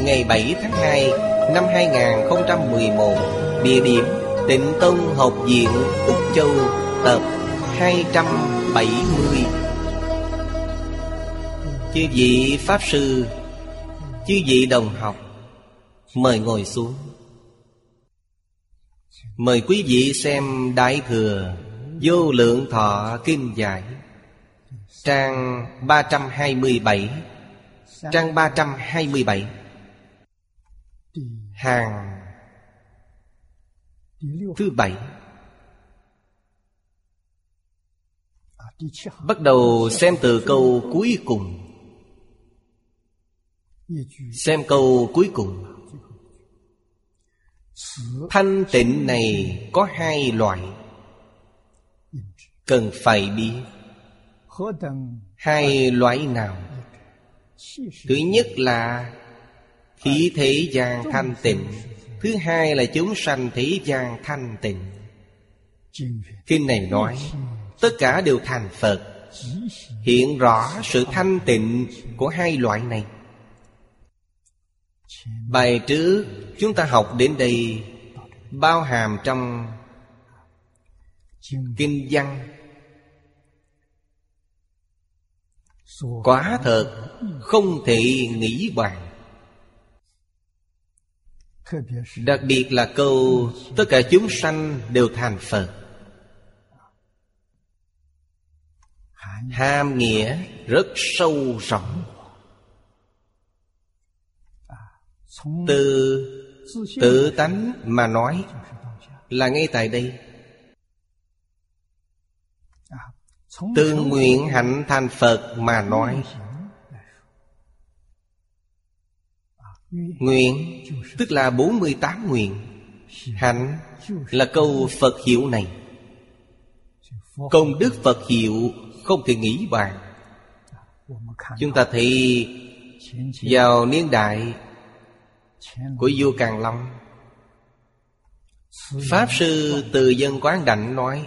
Ngày 7 tháng 2 Năm 2011 Địa điểm Tịnh Tông Học viện, Úc Châu, Tập 270 Chư vị Pháp Sư, Chư vị đồng học, Mời ngồi xuống. Mời quý vị xem Đại Thừa Vô Lượng Thọ Kim Giải, Trang 327 Trang 327 Hàng Thứ bảy. Bắt đầu xem từ câu cuối cùng. Xem câu cuối cùng. Thanh tịnh này có hai loại. Cần phải biết Hai loại nào. Thứ nhất là Khí thế gian thanh tịnh, Thứ hai là chúng sanh thế gian thanh tịnh. Kinh này nói, Tất cả đều thành Phật. Hiện rõ sự thanh tịnh của hai loại này. Bài trước chúng ta học đến đây Bao hàm trong Kinh văn. Quá thật, không thể nghĩ bàn. Đặc biệt là câu Tất cả chúng sanh đều thành Phật. Hàm nghĩa rất sâu rộng. Từ tự tánh mà nói Là ngay tại đây. Từ nguyện hạnh thành Phật mà nói Nguyện, tức là 48 nguyện. Hạnh là câu Phật hiệu này. Công đức Phật hiệu không thể nghĩ bàn. Chúng ta thấy vào niên đại của vua Càn Long, Pháp Sư Từ Dân Quán Đảnh nói,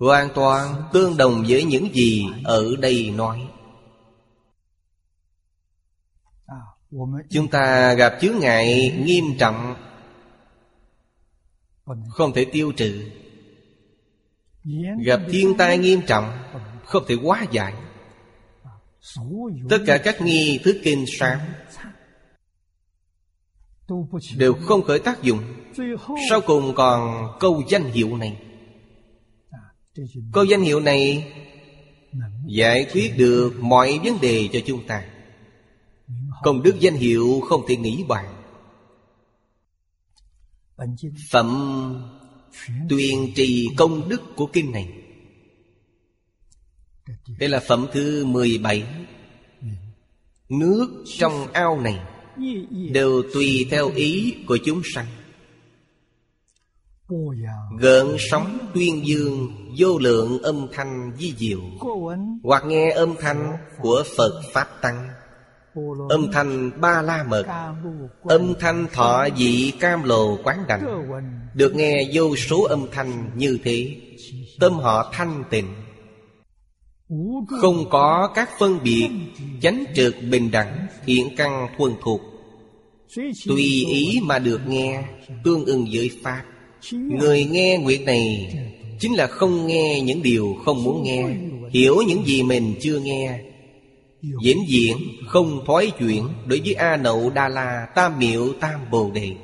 Hoàn toàn tương đồng với những gì ở đây nói. Chúng ta gặp chướng ngại nghiêm trọng. Không thể tiêu trừ. Gặp thiên tai nghiêm trọng. Không thể hóa giải. Tất cả các nghi thức kinh sáng Đều không khởi tác dụng. Sau cùng còn câu danh hiệu này. Câu danh hiệu này Giải quyết được mọi vấn đề cho chúng ta Công đức danh hiệu không thể nghĩ bàn. Phẩm tuyên trì công đức của kinh này. Đây là phẩm thứ 17 Nước trong ao này Đều tùy theo ý của chúng sanh. Gợn sóng tuyên dương Vô lượng âm thanh di diệu. Hoặc nghe âm thanh của Phật Pháp Tăng. Âm thanh ba la mật, Âm thanh thọ dị cam lồ quán đảnh Được nghe vô số âm thanh như thế, Tâm họ thanh tịnh. Không có các phân biệt, Chánh trực bình đẳng, Thiện căn thuần thuộc. Tùy ý mà được nghe, Tương ưng với Pháp. Người nghe nguyện này Chính là không nghe những điều không muốn nghe, Hiểu những gì mình chưa nghe diễn diễn không thoái chuyển Đối với A Nậu Đa La, Tam Miệu, Tam Bồ Đề.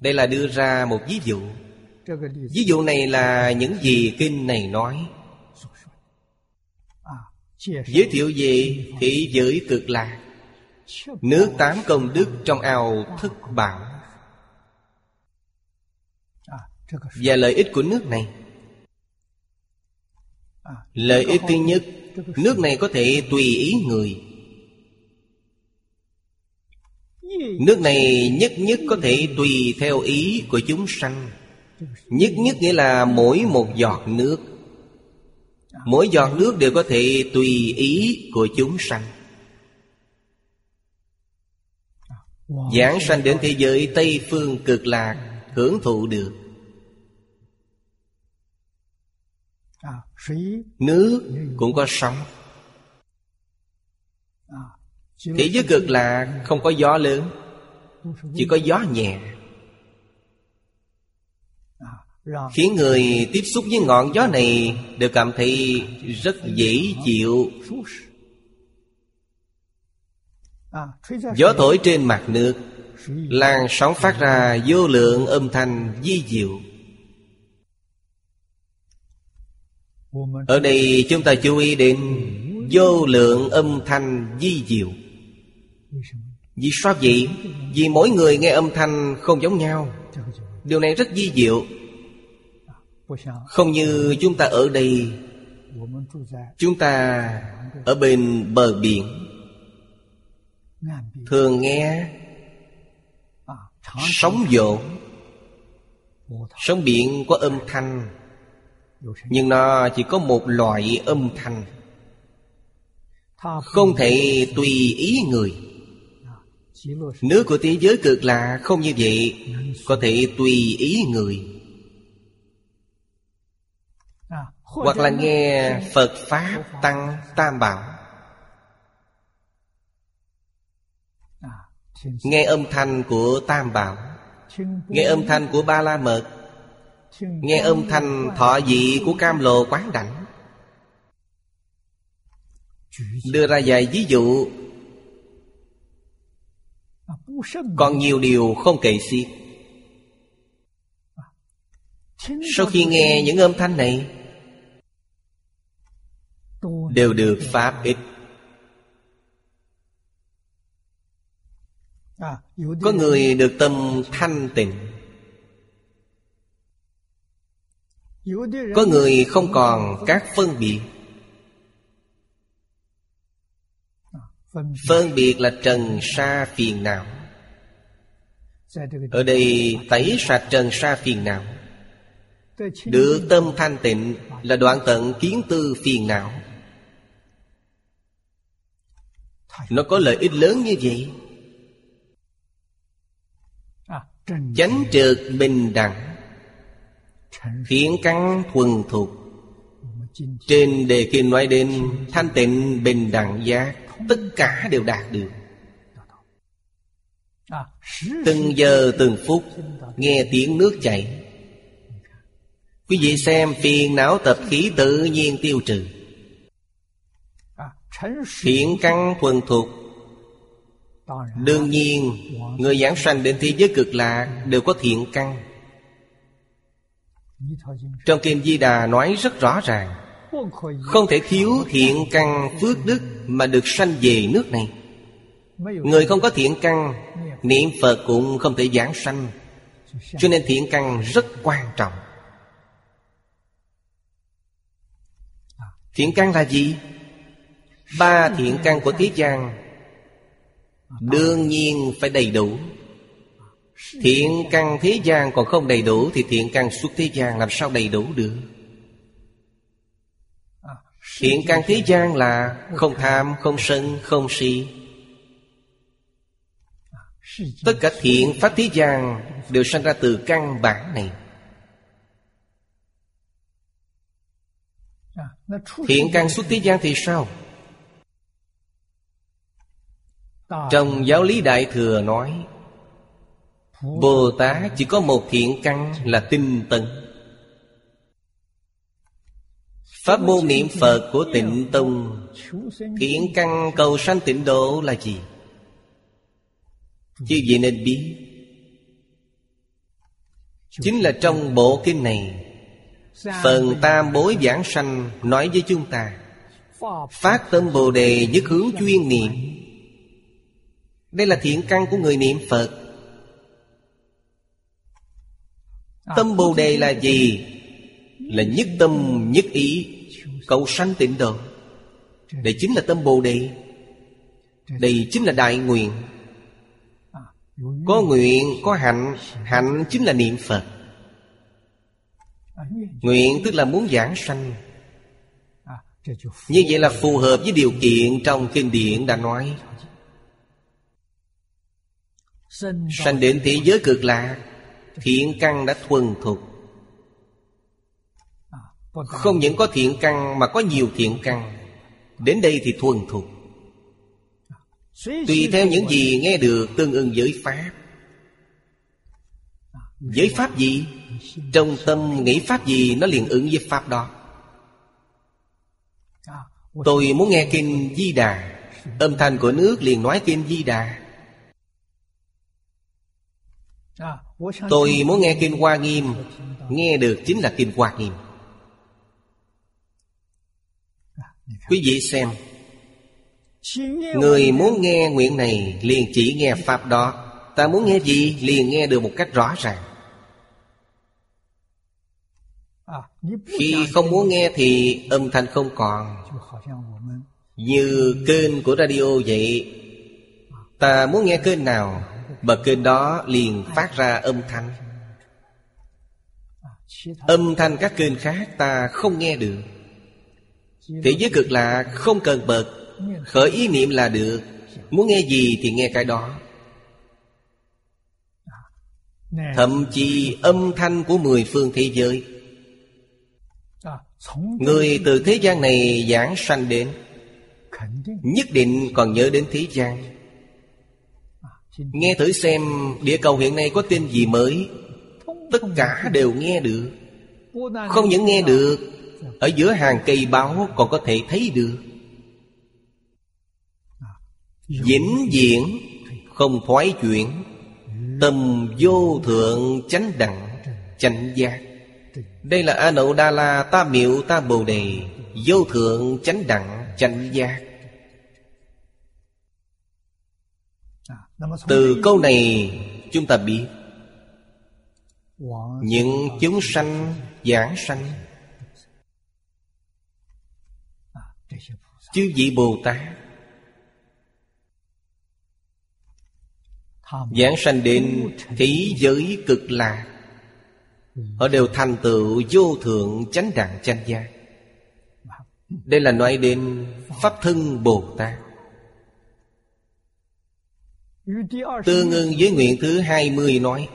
Đây là đưa ra một ví dụ. Ví dụ này là những gì kinh này nói. Giới thiệu về thị giới cực lạc. Nước tám công đức trong ao thức bảo. Và lợi ích của nước này. Lợi ích thứ nhất Nước này có thể tùy ý người. Nước này nhất nhất có thể tùy theo ý của chúng sanh. Nhất nhất nghĩa là mỗi một giọt nước. Mỗi giọt nước đều có thể tùy ý của chúng sanh. Giảng sanh đến thế giới Tây Phương cực lạc, Hưởng thụ được. Nước cũng có sóng. Thế giới cực lạc không có gió lớn Chỉ có gió nhẹ. Khiến người tiếp xúc với ngọn gió này Đều cảm thấy rất dễ chịu. Gió thổi trên mặt nước Làn sóng phát ra vô lượng âm thanh di diệu Ở đây chúng ta chú ý đến Vô lượng âm thanh di diệu. Vì sao vậy? Vì mỗi người nghe âm thanh không giống nhau. Điều này rất di diệu. Không như chúng ta ở đây. Chúng ta ở bên bờ biển. Thường nghe Sóng dỗ Sóng biển có âm thanh. Nhưng nó chỉ có một loại âm thanh. Không thể tùy ý người. Nước của thế giới cực lạ không như vậy Có thể tùy ý người. Hoặc là nghe Phật Pháp Tăng Tam Bảo. Nghe âm thanh của Tam Bảo. Nghe âm thanh của Ba La Mật Nghe âm thanh thọ vị của Cam Lồ Quán Đảnh. Đưa ra vài ví dụ. Còn nhiều điều không kể xiết. Sau khi nghe những âm thanh này, Đều được Pháp ích. Có người được tâm thanh tịnh. Có người không còn các phân biệt. Phân biệt là trần sa phiền não. Ở đây tẩy sạch trần sa phiền não. Được tâm thanh tịnh là đoạn tận kiến tư phiền não. Nó có lợi ích lớn như vậy. Chánh trực bình đẳng. Thiện căn thuần thuộc Trên đề kinh nói đến Thanh tịnh, bình đẳng giác, Tất cả đều đạt được. Từng giờ, từng phút, Nghe tiếng nước chảy. Quý vị xem phiền não tập khí tự nhiên tiêu trừ. Thiện căn thuần thuộc Đương nhiên, Người giảng sanh đến thế giới cực lạc Đều có thiện căn. Trong Kinh Di Đà nói rất rõ ràng, Không thể thiếu thiện căn phước đức Mà được sanh về nước này. Người không có thiện căn, Niệm Phật cũng không thể giảng sanh. Cho nên thiện căn rất quan trọng. Thiện căn là gì? Ba thiện căn của thế gian Đương nhiên phải đầy đủ. Thiện căn thế gian còn không đầy đủ Thì thiện căn xuất thế gian làm sao đầy đủ được? Thiện căn thế gian là Không tham, không sân, không si. Tất cả thiện pháp thế gian Đều sanh ra từ căn bản này. Thiện căn xuất thế gian thì sao? Trong giáo lý Đại Thừa nói Bồ Tát chỉ có một thiện căn là tinh tấn. Pháp môn niệm Phật của tịnh Tông, Thiện căn cầu sanh tịnh độ là gì? Chứ gì nên biết. Chính là trong bộ kinh này, Phần tam bối giảng sanh nói với chúng ta, Phát tâm Bồ Đề nhất hướng chuyên niệm. Đây là thiện căn của người niệm Phật. Tâm Bồ Đề là gì? Là nhất tâm nhất ý. Cầu sanh tịnh độ. Đây chính là tâm Bồ Đề. Đây chính là đại nguyện. Có nguyện, có hạnh. Hạnh chính là niệm Phật. Nguyện tức là muốn giảng sanh. Như vậy là phù hợp với điều kiện trong kinh điển đã nói. Sanh đến thế giới cực lạc. Thiện căn đã thuần thục. Không những có thiện căn mà có nhiều thiện căn. Đến đây thì thuần thục. Tùy theo những gì nghe được tương ưng với Pháp. Với Pháp gì? Trong tâm nghĩ Pháp gì, nó liền ứng với Pháp đó. Tôi muốn nghe Kinh Di Đà. Âm thanh của nước liền nói Kinh Di Đà. À, Tôi muốn nghe Kinh Hoa Nghiêm. Nghe được chính là Kinh Hoa Nghiêm. Quý vị xem. Người muốn nghe nguyện này liền chỉ nghe Pháp đó. Ta muốn nghe gì liền nghe được một cách rõ ràng. Khi không muốn nghe thì âm thanh không còn. Như kênh của radio vậy, Ta muốn nghe kênh nào? Bậc kênh đó liền phát ra âm thanh. Âm thanh các kênh khác ta không nghe được. Thế giới cực lạ không cần bật, Khởi ý niệm là được. Muốn nghe gì thì nghe cái đó. Thậm chí âm thanh của mười phương thế giới. Người từ thế gian này giảng sanh đến. Nhất định còn nhớ đến thế gian. Nghe thử xem địa cầu hiện nay có tin gì mới. Tất cả đều nghe được. Không những nghe được. Ở giữa hàng cây báo còn có thể thấy được. Vĩnh viễn Không thoái chuyển. Tâm vô thượng chánh đẳng Chánh giác. Đây là A Nậu Đa La Ta Miệu Ta Bồ Đề. Vô thượng chánh đẳng chánh giác Từ câu này, chúng ta biết. Những chúng sanh giảng sanh. Chư vị Bồ Tát. Giảng sanh đến thế giới cực lạc Họ đều thành tựu vô thượng chánh đẳng chánh giác. Đây là nói đến Pháp thân Bồ Tát. Tương ưng với nguyện thứ 20 nói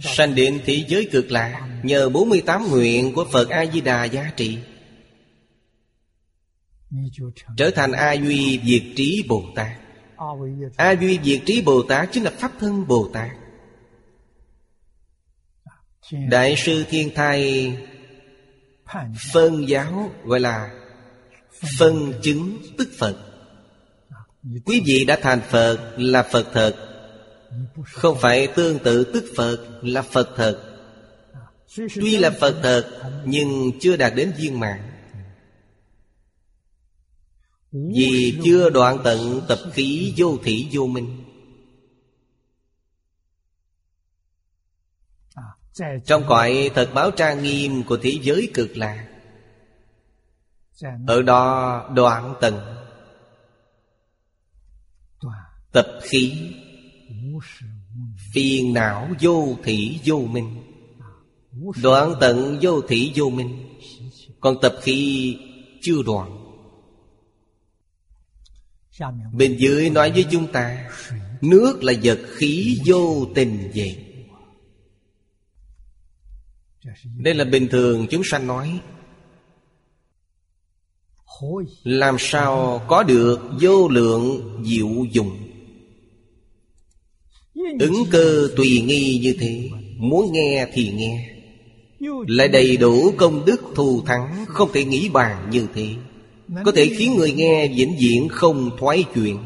Sanh đến thế giới cực lạc Nhờ 48 nguyện của Phật A-di-đà giá trị. Trở thành A Duy Diệt Trí Bồ Tát A Duy Diệt Trí Bồ Tát chính là Pháp Thân Bồ Tát Đại sư Thiên Thai Phân giáo gọi là Phân chứng tức Phật Quý vị đã thành Phật là Phật thật. Không phải tương tự tức Phật là Phật thật. Tuy là Phật thật, Nhưng chưa đạt đến viên mạng Vì chưa đoạn tận tập khí vô thị vô minh. Trong cõi thật báo trang nghiêm của thế giới cực lạc, Ở đó đoạn tận Tập khí. Phiền não vô thị vô minh. Đoạn tận vô thị vô minh. Còn tập khí chưa đoạn. Bên dưới nói với chúng ta, Nước là vật khí vô tình vậy Đây là bình thường chúng sanh nói. Làm sao có được vô lượng diệu dụng? Ứng cơ tùy nghi như thế, Muốn nghe thì nghe. Lại đầy đủ công đức thù thắng, Không thể nghĩ bàn như thế. Có thể khiến người nghe vĩnh viễn không thoái chuyện.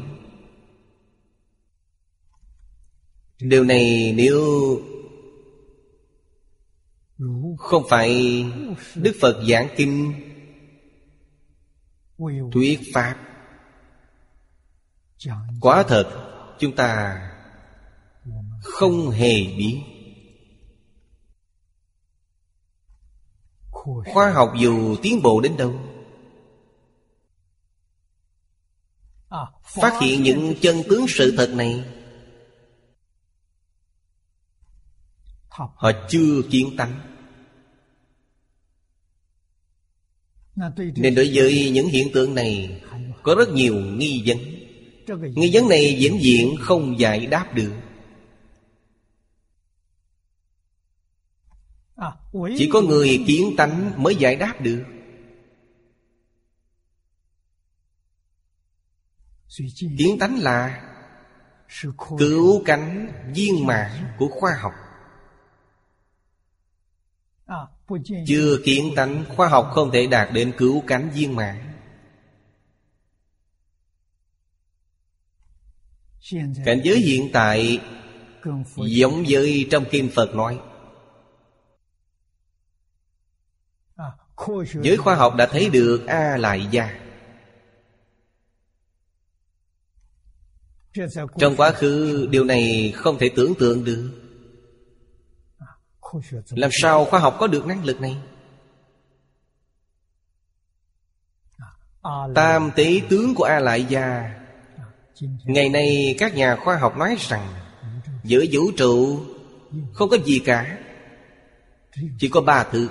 Điều này nếu Không phải Đức Phật giảng kinh Thuyết Pháp, quá thật, Chúng ta không hề biết Khoa học dù tiến bộ đến đâu, Phát hiện những chân tướng sự thật này, Họ chưa kiến tánh. Nên đối với những hiện tượng này, Có rất nhiều nghi vấn. Nghi vấn này vĩnh viễn không giải đáp được. Chỉ có người kiến tánh mới giải đáp được. Kiến tánh là Cứu cánh viên mãn của khoa học. Chưa kiến tánh Khoa học không thể đạt đến cứu cánh viên mãn. Cảnh giới hiện tại Giống với trong Kinh Phật nói Giới khoa học đã thấy được A Lại Gia. Trong quá khứ, điều này không thể tưởng tượng được. Làm sao khoa học có được năng lực này? Tam tế tướng của A Lại Gia. Ngày nay, các nhà khoa học nói rằng Giữa vũ trụ Không có gì cả. Chỉ có ba thứ.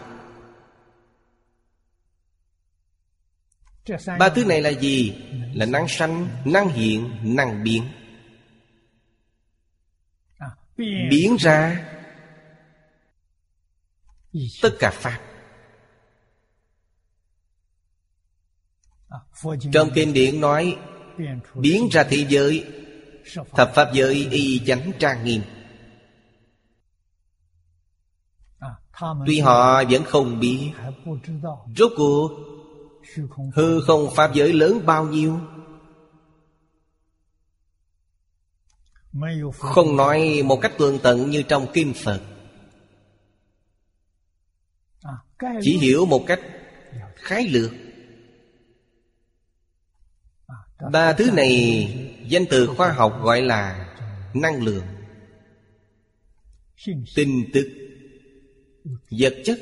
Ba thứ này là gì? Là năng sanh, năng hiện, năng biến. Biến ra. Tất cả Pháp. Trong kinh điển nói Biến ra thế giới. Thập Pháp giới y chánh trang nghiêm. Tuy họ vẫn không biết. Rốt cuộc Hư không Pháp giới lớn bao nhiêu? Không nói một cách tường tận như trong kim Phật. Chỉ hiểu một cách khái lược. Ba thứ này danh từ khoa học gọi là năng lượng Tin tức, Vật chất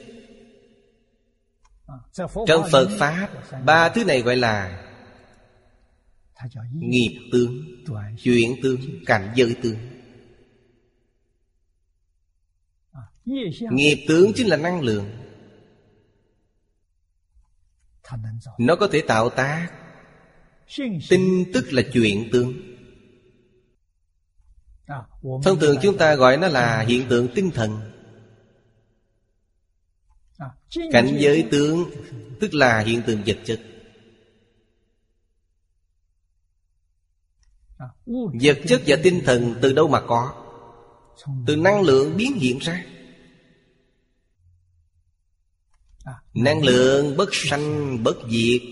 trong Phật Pháp, Ba thứ này gọi là Nghiệp tướng, Chuyển tướng, Cảnh giới tướng. Nghiệp tướng chính là năng lượng. Nó có thể tạo tác. Tin tức là chuyện tướng. Thông thường chúng ta gọi nó là hiện tượng tinh thần. Cảnh giới tướng Tức là hiện tượng vật chất. Vật chất và tinh thần từ đâu mà có? Từ năng lượng biến hiện ra. Năng lượng bất sanh bất diệt.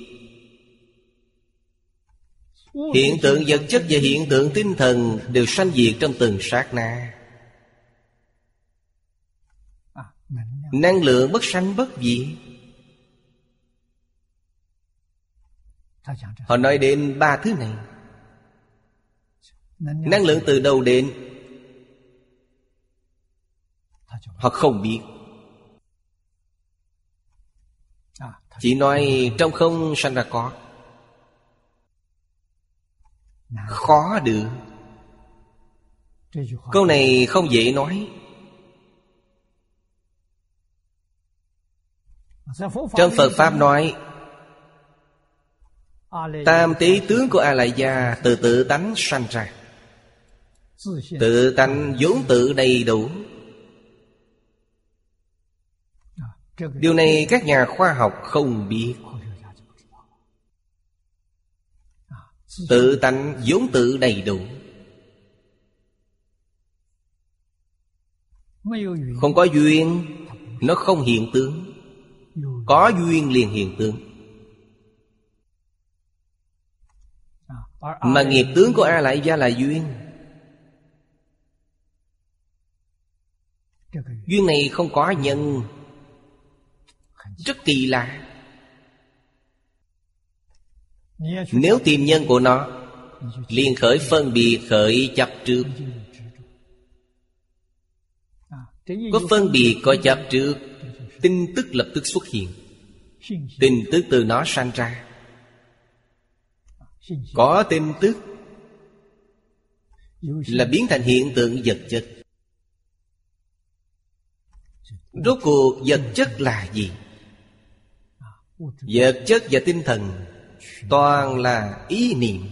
Hiện tượng vật chất và hiện tượng tinh thần Đều sanh diệt trong từng sát na Năng lượng bất sanh bất diệt. Họ nói đến ba thứ này. Năng lượng từ đâu đến? Họ không biết. Chỉ nói trong không sanh ra có. Khó được. Câu này không dễ nói. Trong Phật Pháp nói Tam tí tướng của A Lại Gia Từ tự tánh sanh ra. Tự tánh vốn tự đầy đủ. Điều này các nhà khoa học không biết. Tự tánh vốn tự đầy đủ. Không có duyên Nó không hiện tướng có duyên liền hiện tướng. Mà nghiệp tướng của A Lại Gia là duyên. Duyên này không có nhân. Rất kỳ lạ. Nếu tìm nhân của nó, liền khởi phân biệt, khởi chấp trước. Có phân biệt, có chấp trước. Tin tức lập tức xuất hiện. Tin tức từ nó sanh ra. Có tin tức Là biến thành hiện tượng vật chất. Rốt cuộc vật chất là gì? Vật chất và tinh thần Toàn là ý niệm.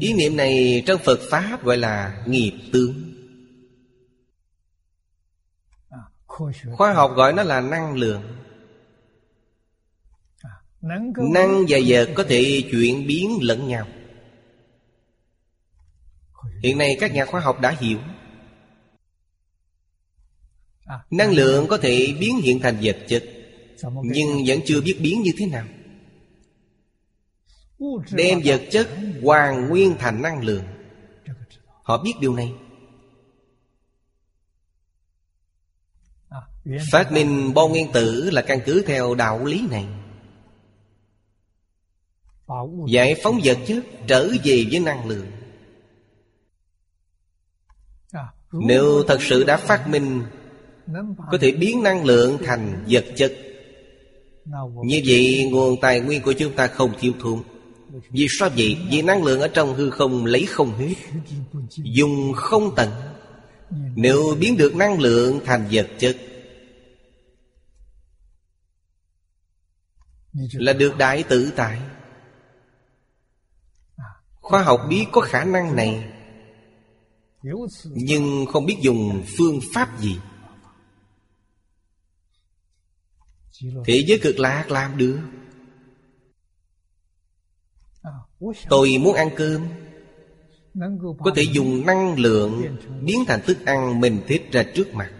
Ý niệm này trong Phật Pháp gọi là nghiệp tướng. Khoa học gọi nó là năng lượng. Năng và vật có thể chuyển biến lẫn nhau. Hiện nay các nhà khoa học đã hiểu. Năng lượng có thể biến hiện thành vật chất Nhưng vẫn chưa biết biến như thế nào. Đem vật chất hoàn nguyên thành năng lượng. Họ biết điều này Phát minh bom nguyên tử là căn cứ theo đạo lý này. Giải phóng vật chất trở về với năng lượng. Nếu thật sự đã phát minh Có thể biến năng lượng thành vật chất. Như vậy nguồn tài nguyên của chúng ta không thiếu thốn Vì sao vậy? Vì năng lượng ở trong hư không lấy không hết. Dùng không tận. Nếu biến được năng lượng thành vật chất Là được đại tự tại. Khoa học biết có khả năng này Nhưng không biết dùng phương pháp gì. Thế giới cực lạc làm được. Tôi muốn ăn cơm. Có thể dùng năng lượng Biến thành thức ăn mình thích ra trước mặt.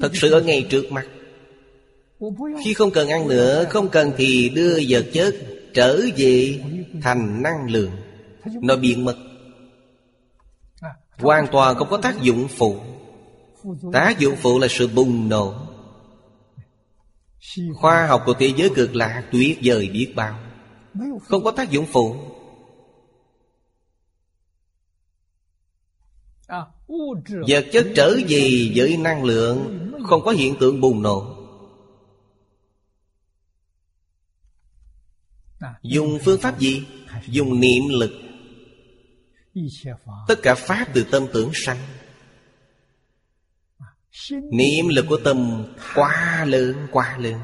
Thật sự ở ngay trước mặt khi không cần ăn nữa, Không cần thì đưa vật chất Trở về thành năng lượng. Nó biến mất. Hoàn toàn không có tác dụng phụ. Tác dụng phụ là sự bùng nổ. Khoa học của thế giới cực lạc tuyệt vời biết bao. Không có tác dụng phụ. Vật chất trở về với năng lượng Không có hiện tượng bùng nổ. Dùng phương pháp gì? Dùng niệm lực. Tất cả pháp từ tâm tưởng sanh. Niệm lực của tâm quá lớn quá lớn.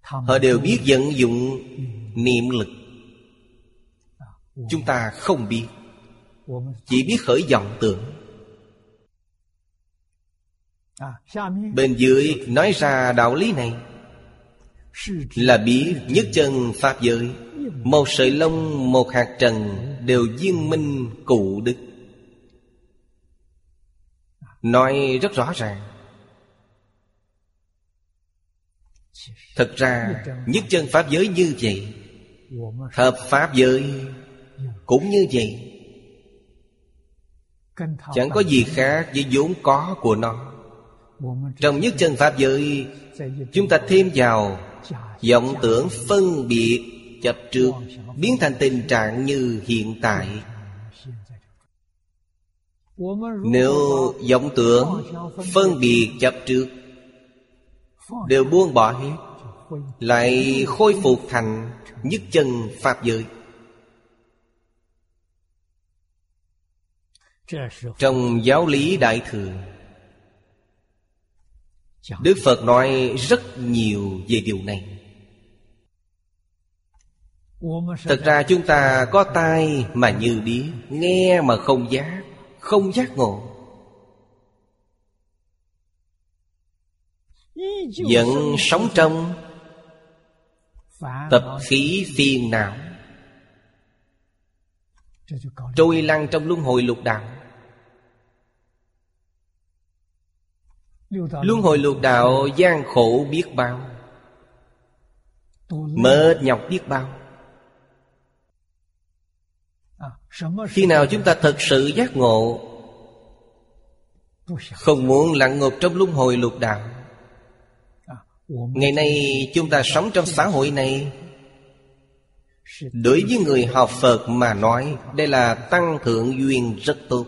Họ đều biết vận dụng niệm lực. Chúng ta không biết. Chỉ biết khởi vọng tưởng. Bên dưới nói ra đạo lý này. Là biết nhất chân Pháp giới. Một sợi lông, một hạt trần Đều viên minh cụ đức. Nói rất rõ ràng. Thật ra nhất chân Pháp giới như vậy Hợp Pháp giới cũng như vậy. Chẳng có gì khác với vốn có của nó. Trong nhất chân Pháp giới Chúng ta thêm vào vọng tưởng phân biệt, chấp trước, Biến thành tình trạng như hiện tại. Nếu vọng tưởng, Phân biệt, chấp trước, Đều buông bỏ hết, Lại khôi phục thành Nhất chân Pháp giới. Trong giáo lý Đại Thừa, Đức Phật nói rất nhiều về điều này. Thật ra chúng ta có tai mà như điếc Nghe mà không giác Không giác ngộ. Vẫn sống trong Tập khí phiền não. Trôi lăn trong luân hồi lục đạo. Luân hồi lục đạo gian khổ biết bao. Mệt nhọc biết bao khi nào chúng ta thật sự giác ngộ không muốn lặn ngục trong luân hồi lục đạo. Ngày nay chúng ta sống trong xã hội này. Đối với người học phật mà nói đây là tăng thượng duyên rất tốt.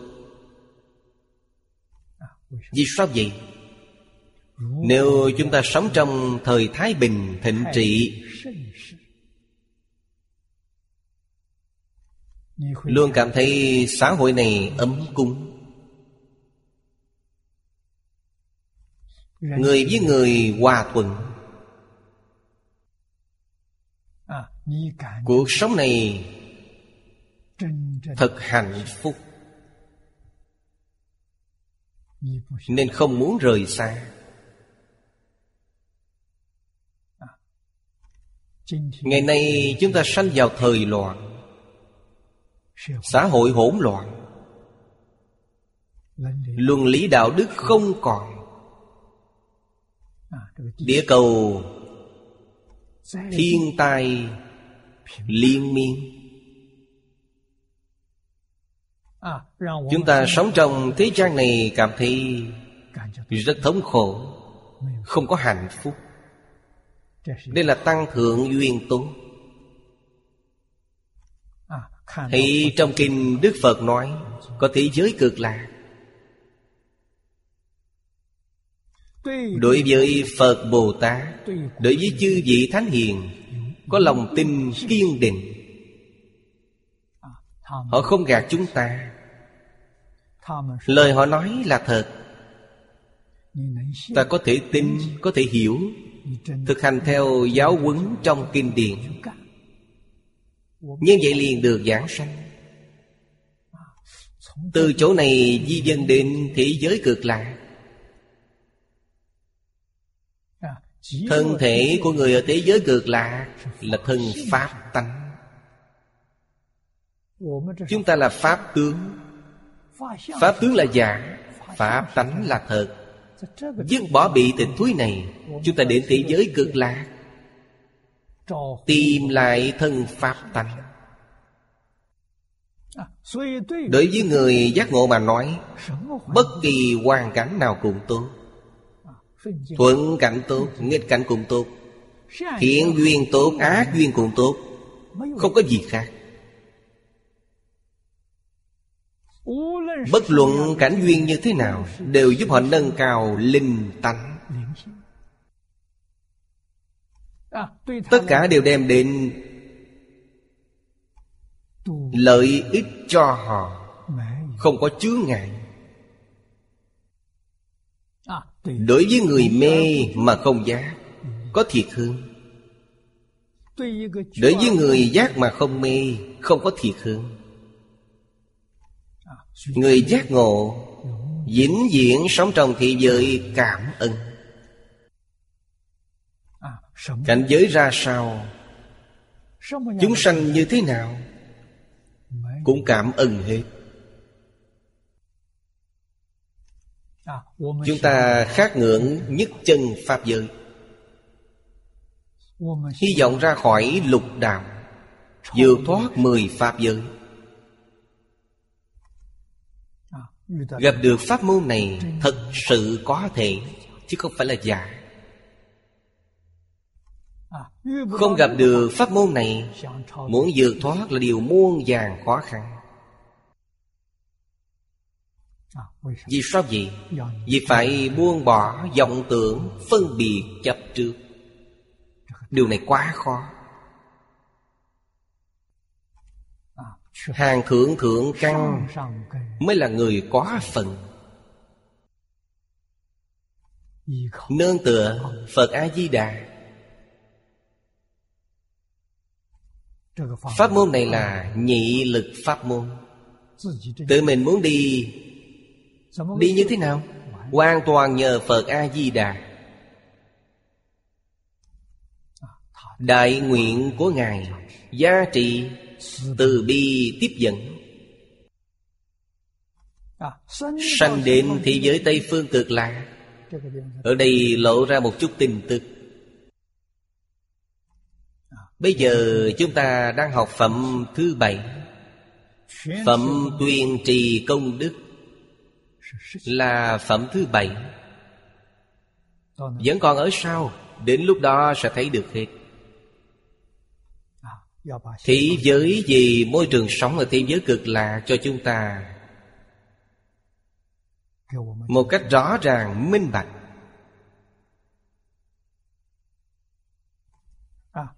Vì sao vậy? nếu chúng ta sống trong thời thái bình thịnh trị luôn cảm thấy xã hội này ấm cúng. Người với người hòa thuận. Cuộc sống này thật hạnh phúc. Nên không muốn rời xa. Ngày nay chúng ta sanh vào thời loạn xã hội hỗn loạn. Luân lý đạo đức không còn. Địa cầu thiên tai liên miên. Chúng ta sống trong thế gian này cảm thấy rất thống khổ, không có hạnh phúc. Đây là tăng thượng duyên tố thì trong kinh Đức Phật nói Có thế giới cực lạc Đối với Phật Bồ Tát Đối với chư vị Thánh Hiền Có lòng tin kiên định. Họ không gạt chúng ta. Lời họ nói là thật. Ta có thể tin, có thể hiểu Thực hành theo giáo huấn trong kinh điển. Như vậy liền được giảng sanh. Từ chỗ này di dân đến thế giới cực lạc Thân thể của người ở thế giới cực lạc Là thân Pháp tánh. Chúng ta là Pháp tướng. Pháp tướng là giả Pháp tánh là thật. Dứt bỏ bị tịch thúi này Chúng ta đến thế giới cực lạc tìm lại thân pháp tánh. Đối với người giác ngộ mà nói, bất kỳ hoàn cảnh nào cũng tốt. Thuận cảnh tốt, nghịch cảnh cũng tốt. Thiện duyên tốt, ác duyên cũng tốt. Không có gì khác. Bất luận cảnh duyên như thế nào, đều giúp họ nâng cao linh tánh. tất cả đều đem đến lợi ích cho họ. Không có chướng ngại. Đối với người mê mà không giác có thiệt hơn. Đối với người giác mà không mê không có thiệt hơn. Người giác ngộ vĩnh viễn sống trong thế giới cảm ơn cảnh giới ra sao? Chúng sanh như thế nào? cũng cảm ơn hết. Chúng ta khát ngưỡng nhất chân pháp giới. Hy vọng ra khỏi lục đạo vượt thoát mười pháp giới. Gặp được pháp môn này thật sự có thể chứ không phải là giả. Không gặp được pháp môn này, Muốn vượt thoát là điều muôn vàng khó khăn. Vì sao vậy? vì phải buông bỏ vọng tưởng, Phân biệt chấp trước. Điều này quá khó. Hàng thượng thượng căn Mới là người có phần. Nương tựa Phật A-di-đà Pháp môn này là nhị lực pháp môn. Tự mình muốn đi Đi như thế nào? Hoàn toàn nhờ Phật A-di-đà. Đại nguyện của Ngài, giá trị Từ bi tiếp dẫn. Sanh đến thế giới Tây Phương cực lạ Ở đây lộ ra một chút tin tức. Bây giờ chúng ta đang học phẩm thứ bảy. Phẩm tuyên trì công đức Là phẩm thứ bảy. Vẫn còn ở sau Đến lúc đó sẽ thấy được hết. Thế giới gì môi trường sống ở thế giới cực lạ cho chúng ta. Một cách rõ ràng, minh bạch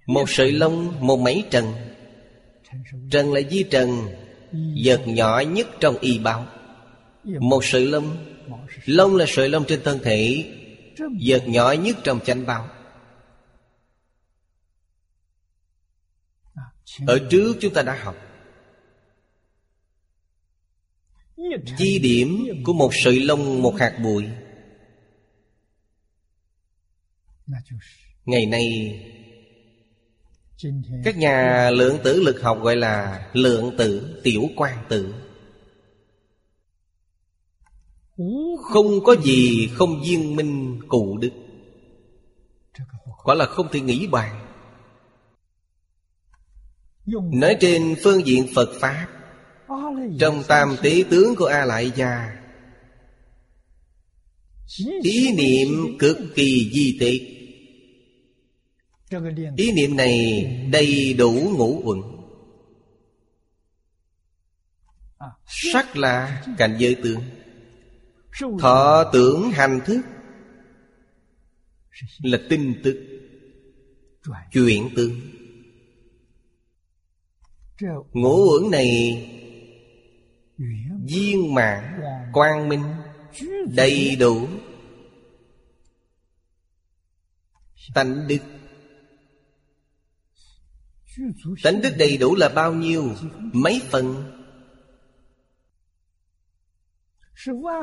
Một sợi lông, một mấy trần. Trần là di trần Vật nhỏ nhất trong y báo. Một sợi lông. Lông là sợi lông trên thân thể Vật nhỏ nhất trong chánh báo. Ở trước chúng ta đã học Chi điểm của một sợi lông một hạt bụi. Ngày nay các nhà lượng tử lực học gọi là lượng tử, tiểu quan tử. Không có gì không viên minh cụ đức Quả là không thể nghĩ bàn. Nói trên phương diện Phật Pháp, Trong tam tế tướng của A Lại Gia Ý niệm cực kỳ di tiệt Ý niệm này đầy đủ ngũ uẩn. Sắc là cảnh giới tướng. Thọ tưởng hành thức Là tinh tức Chuyển tướng. Ngũ uẩn này Viên mạng Quang minh Đầy đủ. Tánh đức Tánh đức đầy đủ là bao nhiêu? Mấy phần?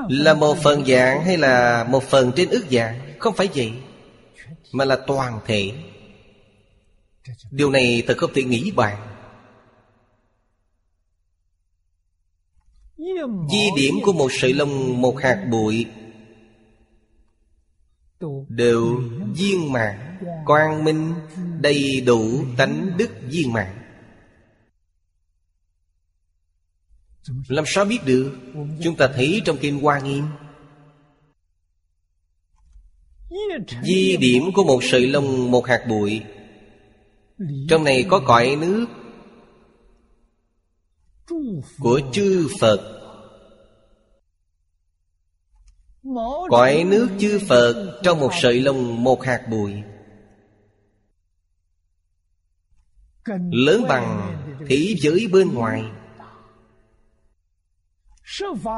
Là một phần dạng hay là một phần trên ước dạng? Không phải vậy, Mà là toàn thể. Điều này thật không thể nghĩ bàn. Di điểm của một sợi lông, một hạt bụi Đều viên mạng Quang minh Đầy đủ tánh đức viên mạng Làm sao biết được? Chúng ta thấy trong Kinh Hoa Nghiêm. Di điểm của một sợi lông, một hạt bụi. Trong này có cõi nước Của chư Phật. Cõi nước chư Phật Trong một sợi lông, một hạt bụi. Lớn bằng thế giới bên ngoài.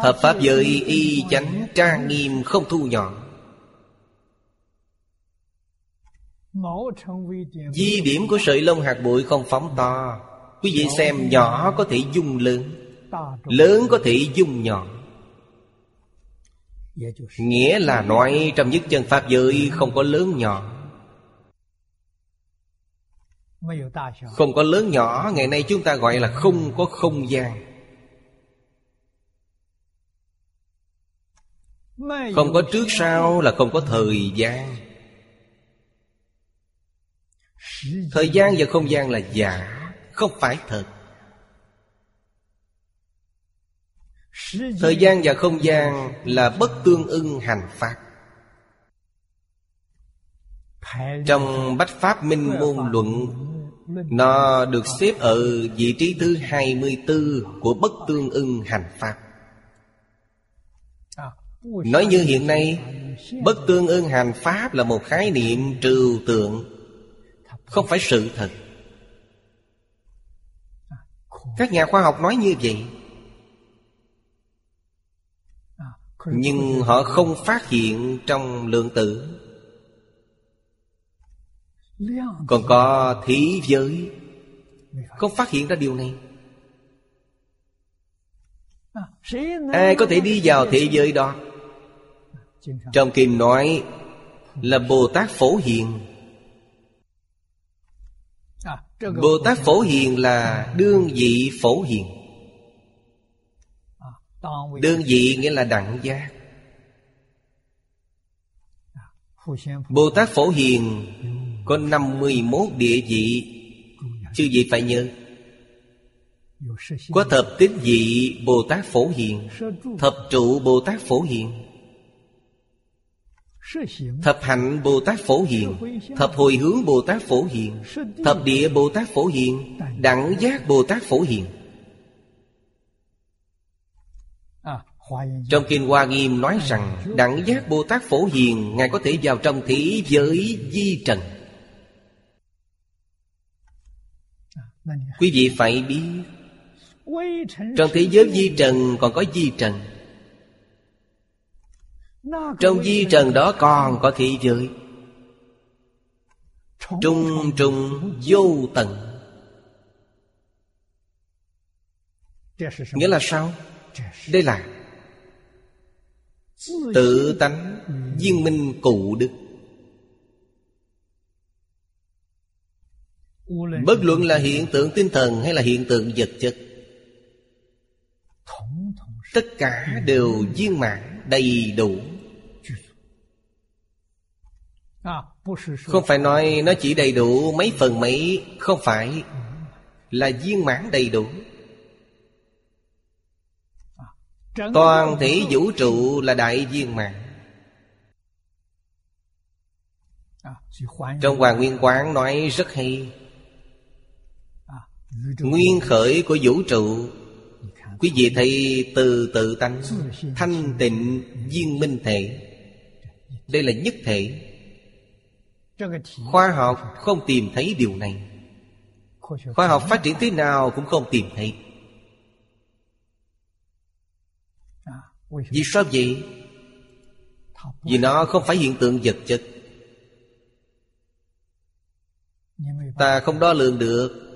Thập Pháp giới y chánh trang nghiêm không thu nhỏ. Di điểm của sợi lông hạt bụi không phóng to. Quý vị xem nhỏ có thể dung lớn Lớn có thể dung nhỏ. Nghĩa là nói trong nhất chân Pháp giới không có lớn nhỏ Không có lớn nhỏ Ngày nay chúng ta gọi là không có không gian. Không có trước sau là không có thời gian. Thời gian và không gian là giả Không phải thật. Thời gian và không gian là bất tương ưng hành pháp trong Bách Pháp Minh Môn Luận, Nó được xếp ở vị trí thứ 24 của bất tương ưng hành pháp. Nói như hiện nay, Bất tương ưng hành pháp là một khái niệm trừu tượng, Không phải sự thật. Các nhà khoa học nói như vậy. Nhưng họ không phát hiện trong lượng tử. Còn có thế giới. Không phát hiện ra điều này. Ai có thể đi vào thế giới đó? Trong kinh nói Là Bồ Tát Phổ Hiền. Bồ Tát Phổ Hiền là đương vị Phổ Hiền. Đương vị nghĩa là đẳng giác. Bồ Tát Phổ Hiền có 51 địa vị. Chư vị phải nhớ? Có thập tích vị Bồ Tát Phổ Hiền, Thập trụ Bồ Tát Phổ Hiền, Thập hạnh Bồ Tát Phổ Hiền, Thập hồi hướng Bồ Tát Phổ Hiền, Thập địa Bồ Tát Phổ Hiền, Đẳng giác Bồ Tát Phổ Hiền. Trong Kinh Hoa Nghiêm nói rằng, Đẳng giác Bồ Tát Phổ Hiền, Ngài có thể vào trong thế giới di trần. Quý vị phải biết, Trong thế giới di trần còn có di trần. Trong di trần đó còn có thị giới. Trung trung vô tận. Nghĩa là sao? Đây là Tự tánh viên minh cụ đức. Bất luận là hiện tượng tinh thần hay là hiện tượng vật chất Tất cả đều viên mãn đầy đủ. Không phải nói nó chỉ đầy đủ mấy phần mấy Không phải là viên mãn đầy đủ. Toàn thể vũ trụ là đại viên mãn. Trong Hoàng Nguyên Quán nói rất hay Nguyên khởi của vũ trụ, Quý vị thấy từ tự tánh Thanh tịnh viên minh thể. Đây là nhất thể. Khoa học không tìm thấy điều này. Khoa học phát triển thế nào cũng không tìm thấy. Vì sao vậy? Vì nó không phải hiện tượng vật chất. Ta không đo lường được.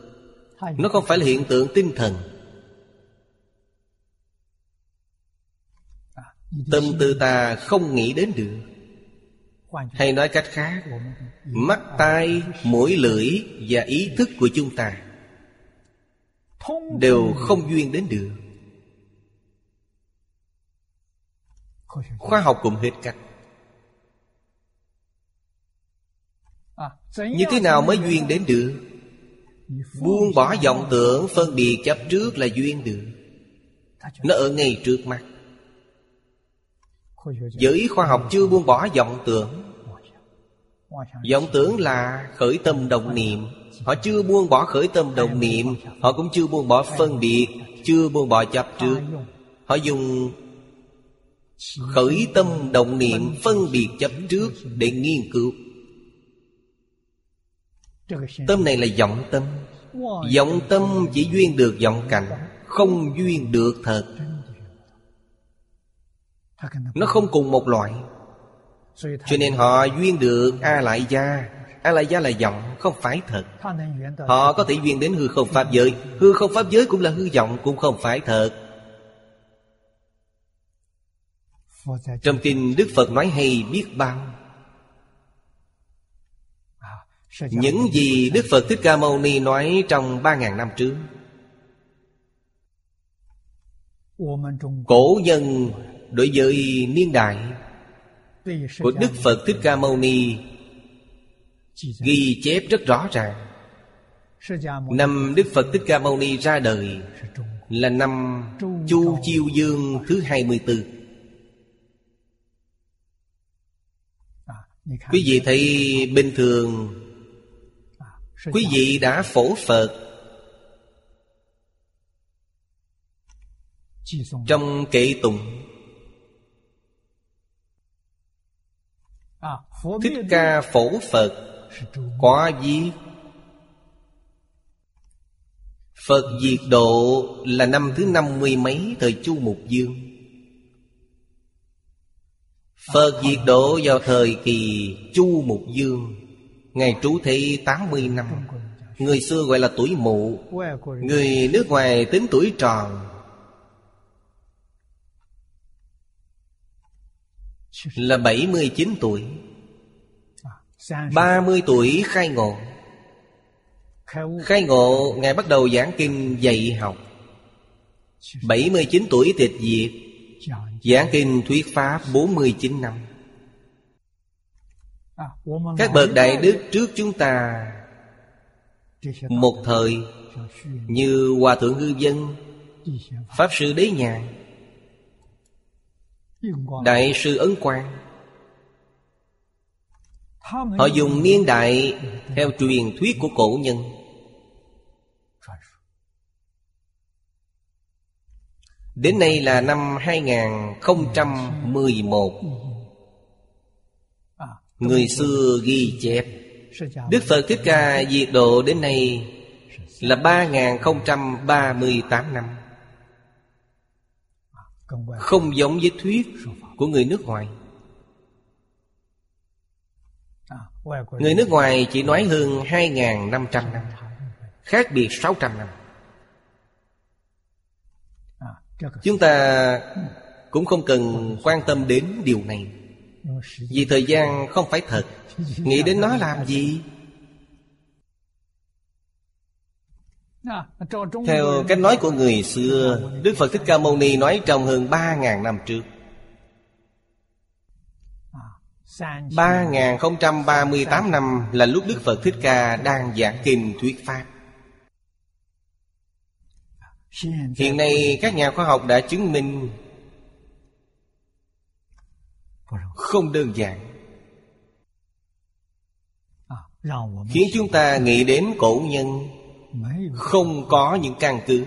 Nó không phải là hiện tượng tinh thần. Tâm tư ta không nghĩ đến được. Hay nói cách khác Mắt tai, mũi lưỡi và ý thức của chúng ta Đều không duyên đến được. Khoa học cũng hết cách. Như thế nào mới duyên đến được? Buông bỏ vọng tưởng, phân biệt chấp trước là duyên được. Nó ở ngay trước mắt. Giới khoa học chưa buông bỏ vọng tưởng. Vọng tưởng là khởi tâm đồng niệm. Họ chưa buông bỏ khởi tâm đồng niệm. Họ cũng chưa buông bỏ phân biệt, Chưa buông bỏ chấp trước. Họ dùng khởi tâm đồng niệm, phân biệt chấp trước để nghiên cứu. Tâm này là vọng tâm. Vọng tâm chỉ duyên được vọng cảnh Không duyên được thật. Nó không cùng một loại. Cho nên họ duyên được A Lại Gia A Lại Gia là vọng không phải thật. Họ có thể duyên đến hư không pháp giới. Hư không pháp giới cũng là hư vọng cũng không phải thật. Trong kinh Đức Phật nói hay biết bao những gì Đức Phật Thích Ca Mâu Ni nói trong ba ngàn năm trước. Cổ nhân đối với niên đại Của Đức Phật Thích Ca Mâu Ni Ghi chép rất rõ ràng. Năm Đức Phật Thích Ca Mâu Ni ra đời Là năm Chu Chiêu Dương thứ 24 Quý vị thấy bình thường quý vị đã phổ phật trong kệ tùng thích ca phổ phật có gì Phật diệt độ là năm thứ năm mươi mấy thời Chu Mục Dương Phật diệt độ vào thời kỳ Chu Mục Dương Ngài trú thị 80 năm. Người xưa gọi là tuổi mụ, Người nước ngoài tính tuổi tròn. Là 79 tuổi. 30 tuổi khai ngộ. Khai ngộ, Ngài bắt đầu giảng kinh dạy học. 79 tuổi tịch diệt. Giảng kinh thuyết pháp 49 năm. Các bậc đại đức trước chúng ta Một thời Như Hòa Thượng Ngư Dân Pháp Sư Đế Nhàn Đại sư Ấn Quang. Họ dùng niên đại Theo truyền thuyết của cổ nhân. Đến nay là năm 2011 Người xưa ghi chép. Đức Phật Thích Ca diệt độ đến nay Là 3038 năm. Không giống với thuyết của người nước ngoài. Người nước ngoài chỉ nói hơn 2.500 năm Khác biệt 600 năm. Chúng ta cũng không cần quan tâm đến điều này. Vì thời gian không phải thật, Nghĩ đến nó làm gì? Theo cách nói của người xưa, Đức Phật Thích Ca Mâu Ni nói trong hơn 3.000 năm trước. 3038 năm là lúc Đức Phật Thích Ca đang giảng kinh thuyết Pháp. Hiện nay các nhà khoa học đã chứng minh không đơn giản. Khiến chúng ta nghĩ đến cổ nhân. Không có những căn cứ.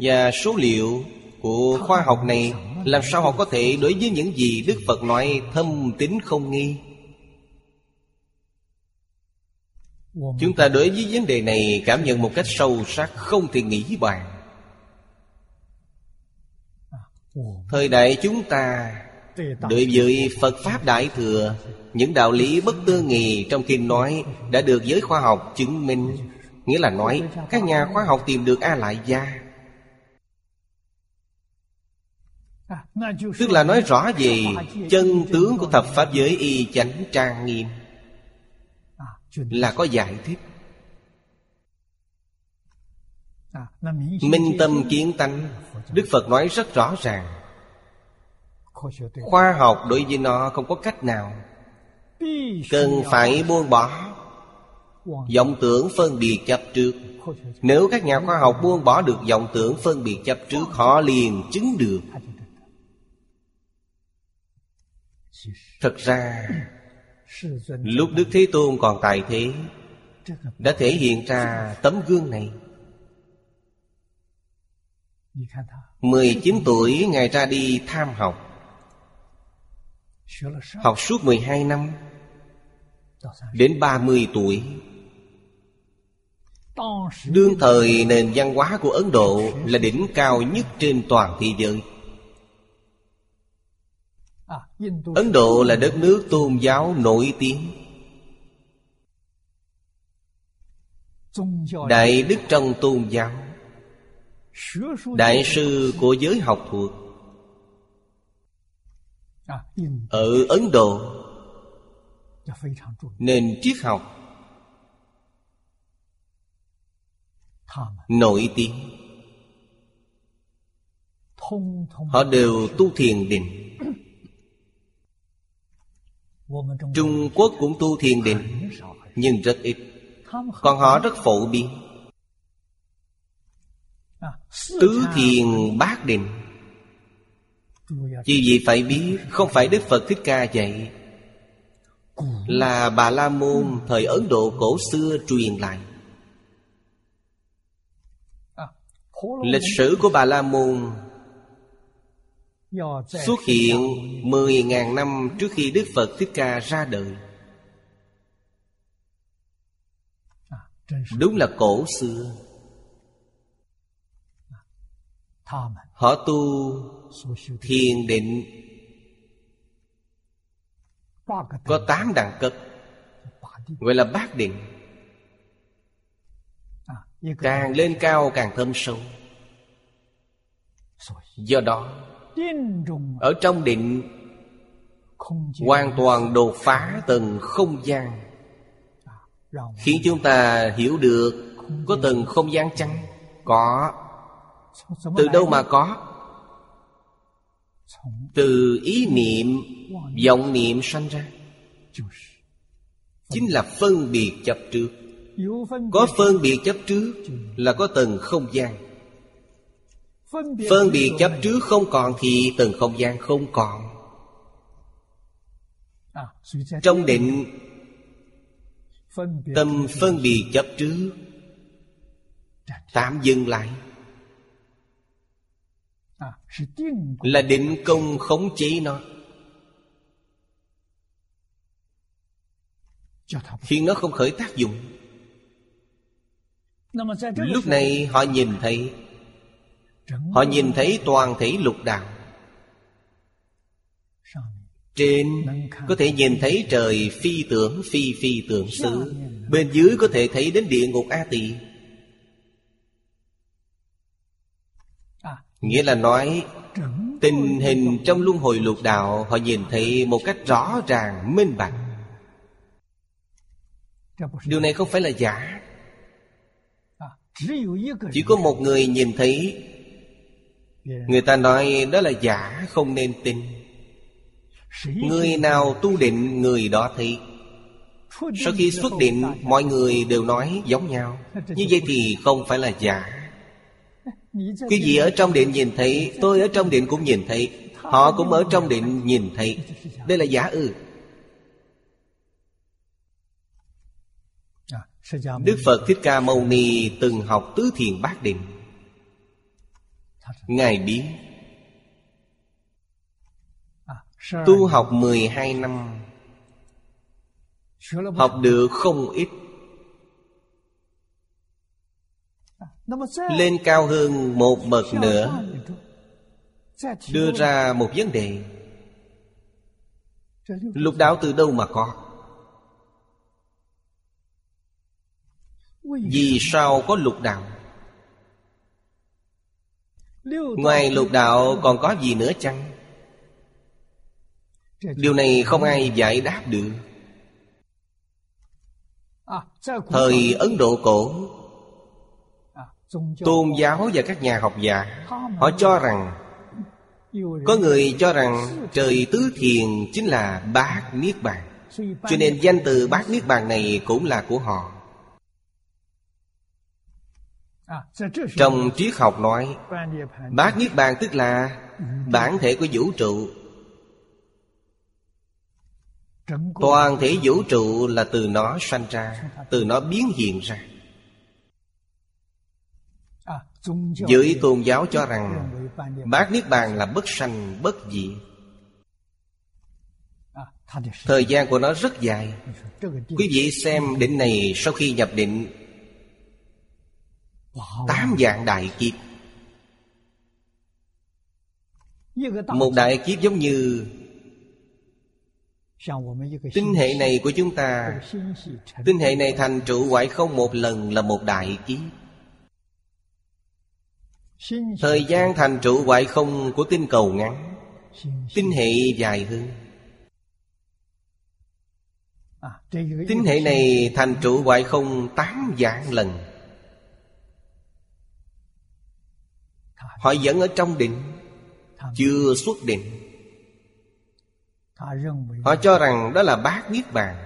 Và số liệu của khoa học này Làm sao họ có thể đối với những gì Đức Phật nói thâm tín không nghi? Chúng ta đối với vấn đề này cảm nhận một cách sâu sắc Không thể nghĩ bàn. Thời đại chúng ta Đối với Phật Pháp Đại Thừa, Những đạo lý bất tư nghì trong kinh nói Đã được giới khoa học chứng minh. Nghĩa là nói, Các nhà khoa học tìm được A Lại Gia. Tức là nói rõ về Chân tướng của thập Pháp giới y chánh trang nghiêm. Là có giải thích. Minh tâm kiến tánh, Đức Phật nói rất rõ ràng. Khoa học đối với nó không có cách nào. Cần phải buông bỏ. Vọng tưởng phân biệt chấp trước. Nếu các nhà khoa học buông bỏ được vọng tưởng phân biệt chấp trước Họ liền chứng được. Thật ra Lúc Đức Thế Tôn còn tại thế Đã thể hiện ra tấm gương này. 19 tuổi Ngài ra đi tham học Học suốt 12 năm, Đến 30 tuổi. Đương thời, nền văn hóa của Ấn Độ Là đỉnh cao nhất trên toàn thế giới. Ấn Độ là đất nước tôn giáo nổi tiếng. Đại đức trong tôn giáo. Đại sư của giới học thuộc ở Ấn Độ Nền triết học Nổi tiếng. Họ đều tu thiền định. Trung Quốc cũng tu thiền định Nhưng rất ít. Còn họ rất phổ biến. Tứ thiền bát định Chỉ vì phải biết Không phải Đức Phật Thích Ca dạy. Là Bà La Môn Thời Ấn Độ cổ xưa truyền lại. Lịch sử của Bà La Môn Xuất hiện 10.000 năm trước khi Đức Phật Thích Ca ra đời. Đúng là cổ xưa. Họ tu thiền định. Có tám đẳng cấp. Gọi là bát định. Càng lên cao càng thâm sâu. Do đó, Ở trong định, Hoàn toàn đột phá tầng không gian. Khiến chúng ta hiểu được Có tầng không gian chăng? Có. Từ đâu mà có? Từ ý niệm vọng niệm sanh ra. Chính là phân biệt chấp trước. Có phân biệt chấp trước Là có tầng không gian. Phân biệt chấp trước không còn Thì tầng không gian không còn. Trong định Tâm phân biệt chấp trước Tạm dừng lại Là định công khống chế nó. Khiến nó không khởi tác dụng. Lúc này họ nhìn thấy. Họ nhìn thấy toàn thể lục đạo. Trên có thể nhìn thấy trời phi tưởng phi phi tưởng xứ. Bên dưới có thể thấy đến địa ngục A Tỳ Nghĩa là nói, Tình hình trong luân hồi lục đạo, Họ nhìn thấy một cách rõ ràng, minh bạch. Điều này không phải là giả. Chỉ có một người nhìn thấy. Người ta nói đó là giả, không nên tin. Người nào tu định, người đó thấy. Sau khi xuất định, Mọi người đều nói giống nhau. Như vậy thì không phải là giả. Quý vị ở trong điện nhìn thấy Tôi ở trong điện cũng nhìn thấy. Họ cũng ở trong điện nhìn thấy. Đây là giả ư. Đức Phật Thích Ca Mâu Ni từng học tứ thiền bát định. Ngài biết Tu học 12 năm. Học được không ít Lên cao hơn một bậc nữa. Đưa ra một vấn đề. Lục đạo từ đâu mà có? Vì sao có lục đạo Ngoài lục đạo còn có gì nữa chăng? Điều này không ai giải đáp được. Thời Ấn Độ cổ Tôn giáo và các nhà học giả Họ cho rằng Có người cho rằng Trời Tứ Thiền chính là Bát Niết Bàn. Cho nên danh từ Bát Niết Bàn này cũng là của họ. Trong triết học nói Bát Niết Bàn tức là Bản thể của vũ trụ. Toàn thể vũ trụ là từ nó sanh ra. Từ nó biến hiện ra Giới tôn giáo cho rằng, Bát Niết Bàn là bất sanh, bất diệt. Thời gian của nó rất dài. Quý vị xem định này sau khi nhập định, Tám dạng đại kiếp. Một đại kiếp giống như Tinh hệ này của chúng ta. Tinh hệ này thành trụ ngoại không một lần là một đại kiếp. Thời gian thành trụ ngoại không của tinh cầu ngắn. Tinh hệ dài hơn. Tinh hệ này thành trụ ngoại không tám dạng lần. Họ vẫn ở trong định, Chưa xuất định. Họ cho rằng đó là bát niết bàn.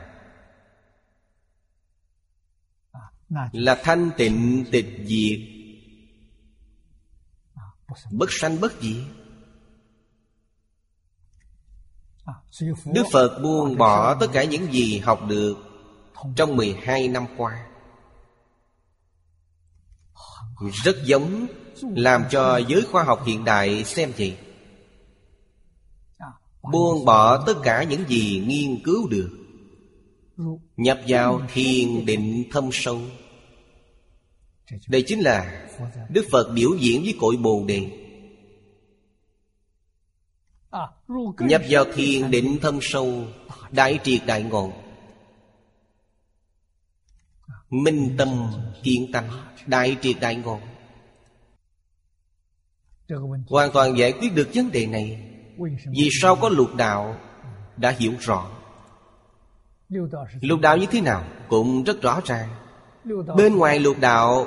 Là thanh tịnh, tịch diệt. Bất sanh bất diệt. Đức Phật buông bỏ tất cả những gì học được Trong 12 năm qua. Rất giống Làm cho giới khoa học hiện đại xem vậy Buông bỏ tất cả những gì nghiên cứu được. Nhập vào thiền định thâm sâu Đây chính là Đức Phật biểu diễn với cội Bồ Đề. Nhập vào thiền định thâm sâu Đại triệt đại ngộ. Minh tâm kiến tánh Đại triệt đại ngộ. Hoàn toàn giải quyết được vấn đề này. Vì sao có lục đạo Đã hiểu rõ? Lục đạo như thế nào Cũng rất rõ ràng. Bên ngoài lục đạo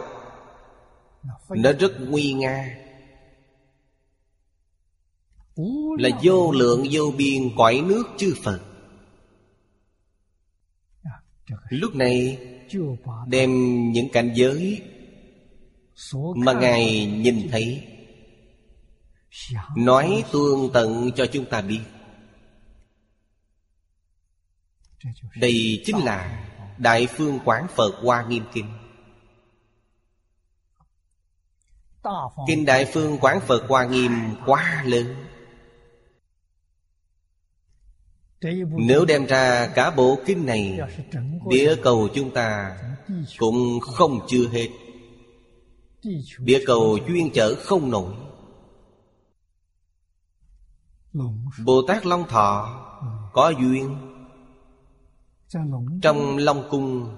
nó rất nguy nga. Là vô lượng vô biên cõi nước chư phật. Lúc này đem những cảnh giới mà ngài nhìn thấy. Nói tương tận cho chúng ta biết. Đây chính là đại phương quán phật hoa nghiêm kinh Kinh Đại Phương Quán Phật Hoa Nghiêm quá lớn. Nếu đem ra cả bộ kinh này Địa cầu chúng ta cũng không chưa hết. Địa cầu chuyên chở không nổi. Bồ Tát Long Thọ có duyên. Trong Long Cung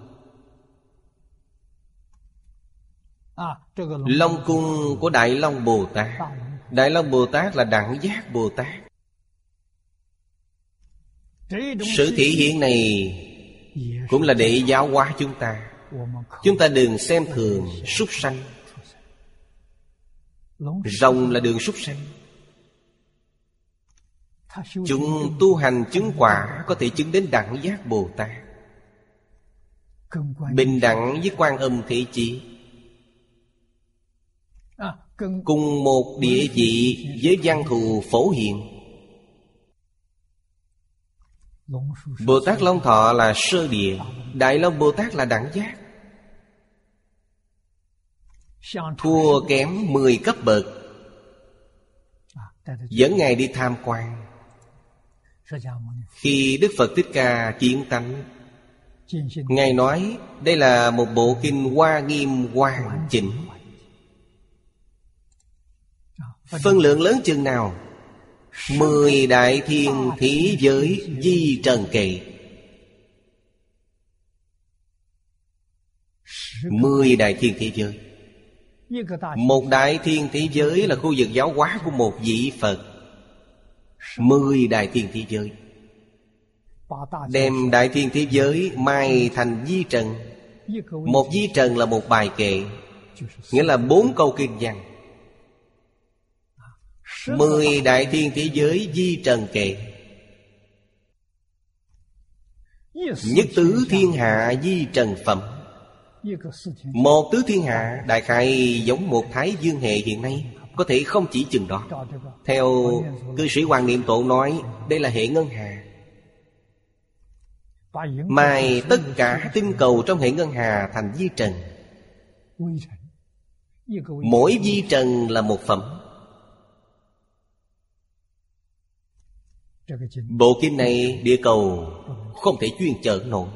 Long cung của Đại Long Bồ Tát. Đại Long Bồ Tát là đẳng giác Bồ Tát. Sự thể hiện này Cũng là để giáo hóa chúng ta. Chúng ta đừng xem thường súc sanh. Rồng là đường súc sanh. Chúng tu hành chứng quả Có thể chứng đến đẳng giác Bồ Tát. Bình đẳng với quan âm thị chỉ cùng một địa vị với văn thù phổ hiện bồ tát long thọ là sơ địa đại long bồ tát là đẳng giác. Thua kém 10 cấp bậc. Dẫn ngài đi tham quan. Khi đức phật thích ca chiến tánh ngài nói đây là một bộ kinh hoa nghiêm hoàn chỉnh. Phân lượng lớn chừng nào? Mười đại thiên thế giới di trần kỳ. Mười đại thiên thế giới. Một đại thiên thế giới là khu vực giáo hóa của một vị Phật. Mười đại thiên thế giới. Đem đại thiên thế giới mai thành di trần. Một di trần là một bài kệ, Nghĩa là bốn câu kinh văn. Mười đại thiên thế giới di trần kệ Nhất tứ thiên hạ di trần phẩm. Một tứ thiên hạ đại khai giống một thái dương hệ hiện nay, Có thể không chỉ chừng đó. Theo cư sĩ Hoàng Niệm tổ nói, Đây là hệ ngân hà. Mài tất cả tinh cầu trong hệ ngân hà thành di trần. Mỗi di trần là một phẩm. Bộ kinh này địa cầu không thể chuyên chở nổi.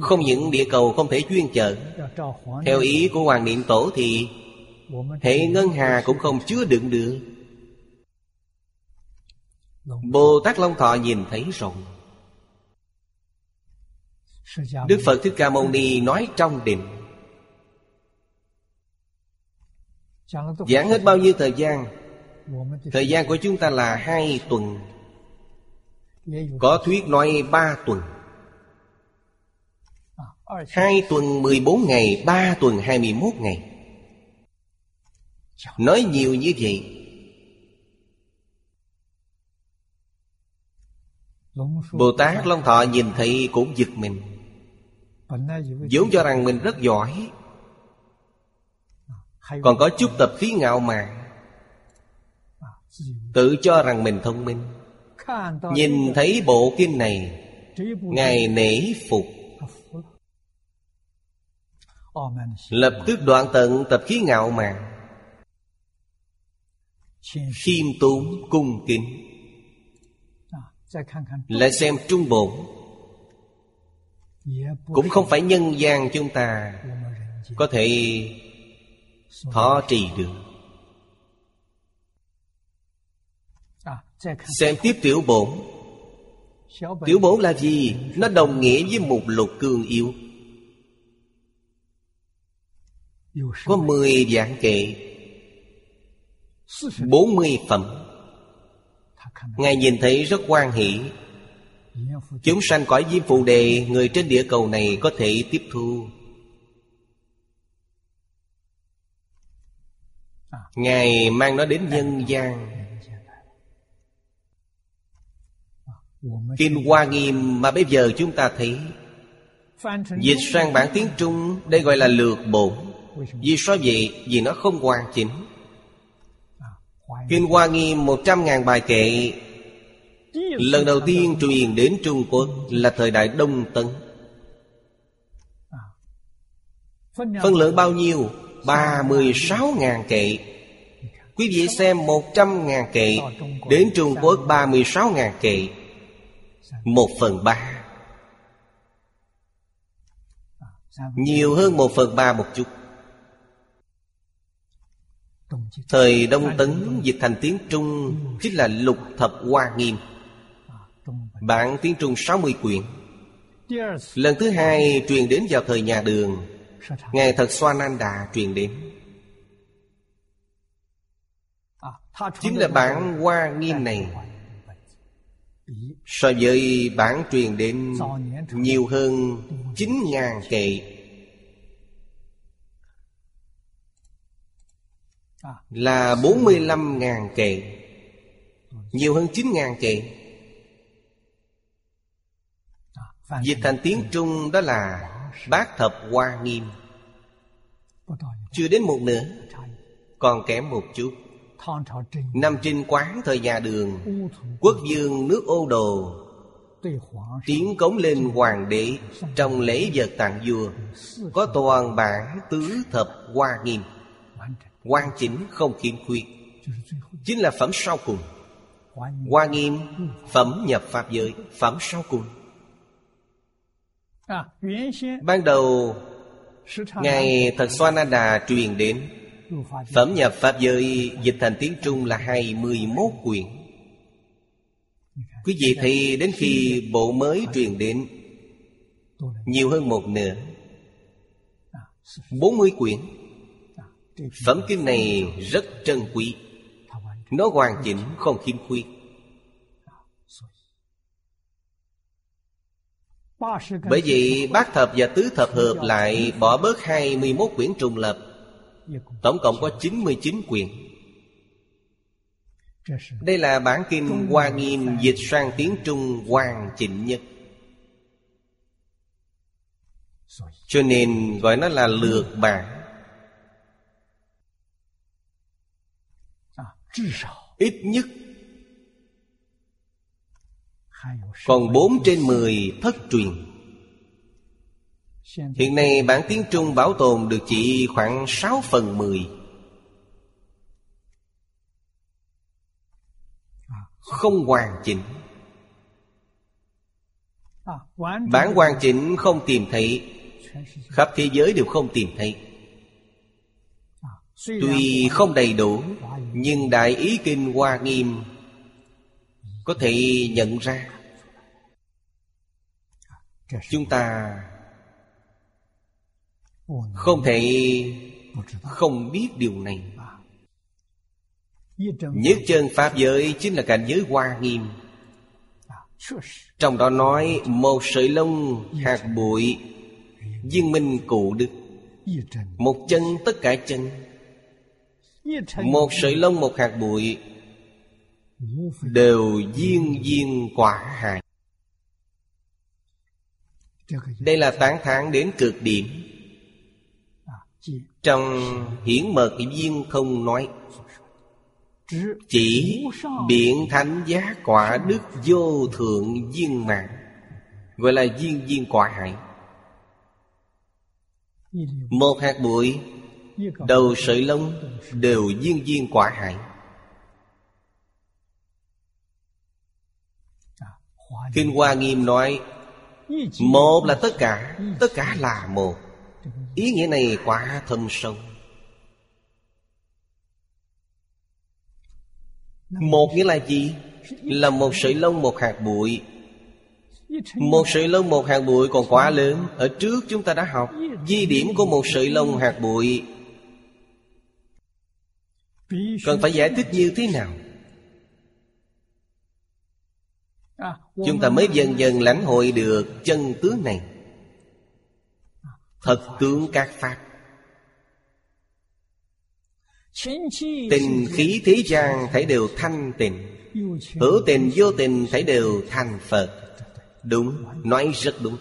Không những địa cầu không thể chuyên chở Theo ý của Hoàng Niệm Tổ thì Hệ ngân hà cũng không chứa đựng được. Bồ Tát Long Thọ nhìn thấy rồi. Đức Phật Thích Ca Mâu Ni nói trong định, Giảng hết bao nhiêu thời gian Thời gian của chúng ta là hai tuần. Có thuyết nói ba tuần. Hai tuần 14 ngày, Ba tuần 21 ngày. Nói nhiều như vậy Bồ Tát Long Thọ nhìn thấy cũng giật mình. Vốn cho rằng mình rất giỏi. Còn có chút tập khí ngạo mạn. Tự cho rằng mình thông minh. Nhìn thấy bộ kinh này Ngài nể phục. Lập tức đoạn tận tập khí ngạo mạn. Khiêm tốn cung kính. Lại xem trung bổn Cũng không phải nhân gian chúng ta Có thể thọ trì được. Xem tiếp tiểu bổn. Tiểu bổn là gì? Nó đồng nghĩa với một lục cương yếu. Có 10 dạng kệ 40 phẩm. Ngài nhìn thấy rất quan hỷ. Chúng sanh cõi diêm phù đề Người trên địa cầu này có thể tiếp thu. Ngài mang nó đến nhân gian. Kinh Hoa Nghiêm mà bây giờ chúng ta thấy. Dịch sang bản tiếng Trung, Đây gọi là lược bổn Vì sao vậy? Vì nó không hoàn chỉnh. Kinh Hoa Nghiêm 100.000 bài kệ. Lần đầu tiên truyền đến Trung Quốc Là thời đại Đông Tấn. Phân lượng bao nhiêu? 36.000 kệ. Quý vị xem 100.000 kệ. Đến Trung Quốc 36.000 kệ. Một phần ba. Nhiều hơn một phần ba một chút. Thời Đông Tấn dịch thành tiếng Trung Chính là lục thập hoa nghiêm. Bản tiếng Trung 60 quyển. Lần thứ hai truyền đến vào thời nhà đường. Ngài Thật Xoa Nan Đà truyền đến. Chính là bản Hoa Nghiêm này. So với bản truyền đến nhiều hơn 9.000 kệ. Là 45.000 kệ. Nhiều hơn 9.000 kệ. Dịch thành tiếng Trung đó là Bát thập hoa nghiêm. Chưa đến một nửa Còn kém một chút Năm trinh quán thời nhà đường Quốc dương nước ô đồ Tiến cống lên hoàng đế Trong lễ vật tặng vua. Có toàn bản tứ thập hoa nghiêm Quan chính không khiếm khuyết. Chính là phẩm sau cùng. Hoa nghiêm Phẩm nhập Pháp giới Phẩm sau cùng. Ban đầu Ngài Thật Xoa Na Đà truyền đến Phẩm nhập Pháp giới, dịch thành tiếng Trung là 21 quyển Quý vị thì đến khi bộ mới truyền đến, Nhiều hơn một nửa 40 quyển. Phẩm kinh này rất trân quý. Nó hoàn chỉnh, không khiếm khuyết. Bởi vậy bát thập và tứ thập hợp lại Bỏ bớt 21 quyển trùng lập. Tổng cộng có 99 quyển Đây là bản kinh Hoa Nghiêm dịch sang tiếng Trung hoàn chỉnh nhất. Cho nên gọi nó là lược bản. Ít nhất Còn 4 trên 10 thất truyền. Hiện nay bản tiếng Trung bảo tồn được chỉ khoảng 6 phần 10 Không hoàn chỉnh. Bản hoàn chỉnh không tìm thấy. Khắp thế giới đều không tìm thấy. Tuy không đầy đủ Nhưng Đại Ý Kinh Hoa Nghiêm Có thể nhận ra. Chúng ta không thể không biết điều này. Nhất chân Pháp giới chính là cảnh giới Hoa Nghiêm. Trong đó nói Một sợi lông, hạt bụi, Viên minh cụ đức. Một chân tất cả chân. Một sợi lông, một hạt bụi Đều viên viên quả hại Đây là tán thán đến cực điểm. Trong hiển mật viên không nói, Chỉ biện thánh giá quả đức vô thượng viên mạng Gọi là viên viên quả hại. Một hạt bụi, Đầu sợi lông đều viên viên quả hại. Kinh Hoa Nghiêm nói, Một là tất cả Tất cả là một. Ý nghĩa này quá thâm sâu. Một nghĩa là gì? Là một sợi lông, một hạt bụi. Một sợi lông, một hạt bụi còn quá lớn. Ở trước chúng ta đã học Di điểm của một sợi lông, hạt bụi. Cần phải giải thích như thế nào? Chúng ta mới dần dần lãnh hội được chân tướng này thật tướng các pháp. Tình khí thế gian thấy đều thanh tịnh. Hữu tình vô tình thấy đều thành phật. Đúng, nói rất đúng.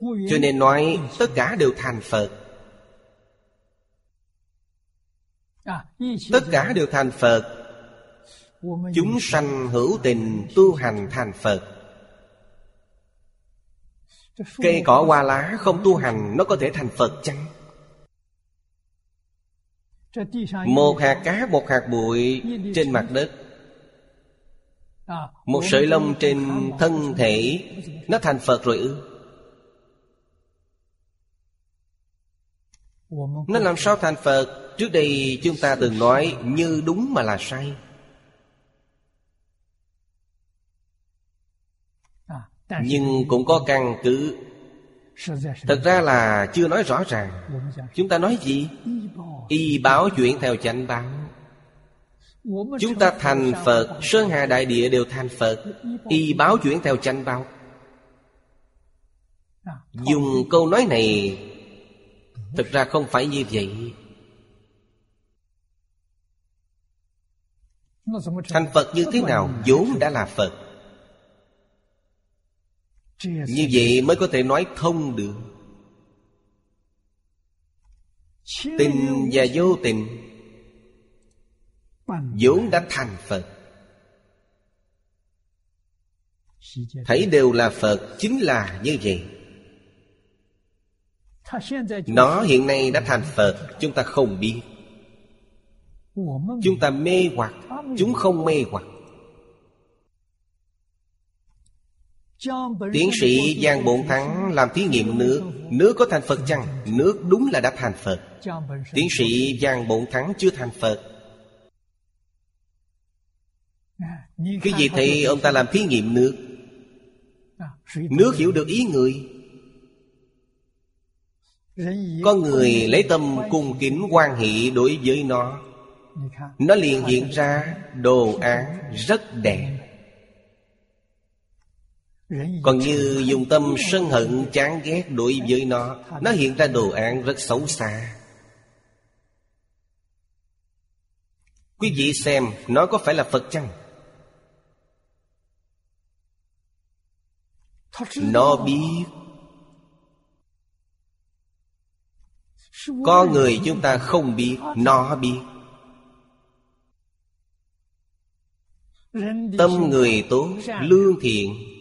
Cho nên nói tất cả đều thành phật. Tất cả đều thành phật. Chúng sanh hữu tình tu hành thành phật. Cây cỏ hoa lá không tu hành Nó có thể thành Phật chăng? Một hạt cá một hạt bụi Trên mặt đất. Một sợi lông trên thân thể Nó thành Phật rồi ư? Nó làm sao thành Phật? Trước đây chúng ta từng nói Như đúng mà là sai. nhưng cũng có căn cứ. thật ra là chưa nói rõ ràng. chúng ta nói gì? y báo chuyển theo chánh báo. Chúng ta thành phật sơn hà đại địa đều thành phật. Y báo chuyển theo chánh báo. À, Dùng câu nói này thực ra không phải như vậy. Thành phật như thế nào? Vốn đã là phật như vậy mới có thể nói thông được. Tình và vô tình. Vốn đã thành phật. Thấy đều là phật chính là như vậy. Nó hiện nay đã thành phật chúng ta không biết. Chúng ta mê hoặc chúng không mê hoặc. Tiến sĩ Giang Bổn Thắng làm thí nghiệm nước. Nước có thành Phật chăng? Nước đúng là đã thành Phật. Tiến sĩ Giang Bổn Thắng chưa thành Phật. Cái gì thì ông ta làm thí nghiệm nước? Nước hiểu được ý người. Có người lấy tâm cung kính quan hệ đối với nó. Nó liền hiện ra đồ án rất đẹp còn như dùng tâm sân hận chán ghét đối với nó nó hiện ra đồ án rất xấu xa. Quý vị xem nó có phải là phật chăng? Nó biết. Có người chúng ta không biết nó biết. Tâm người tốt lương thiện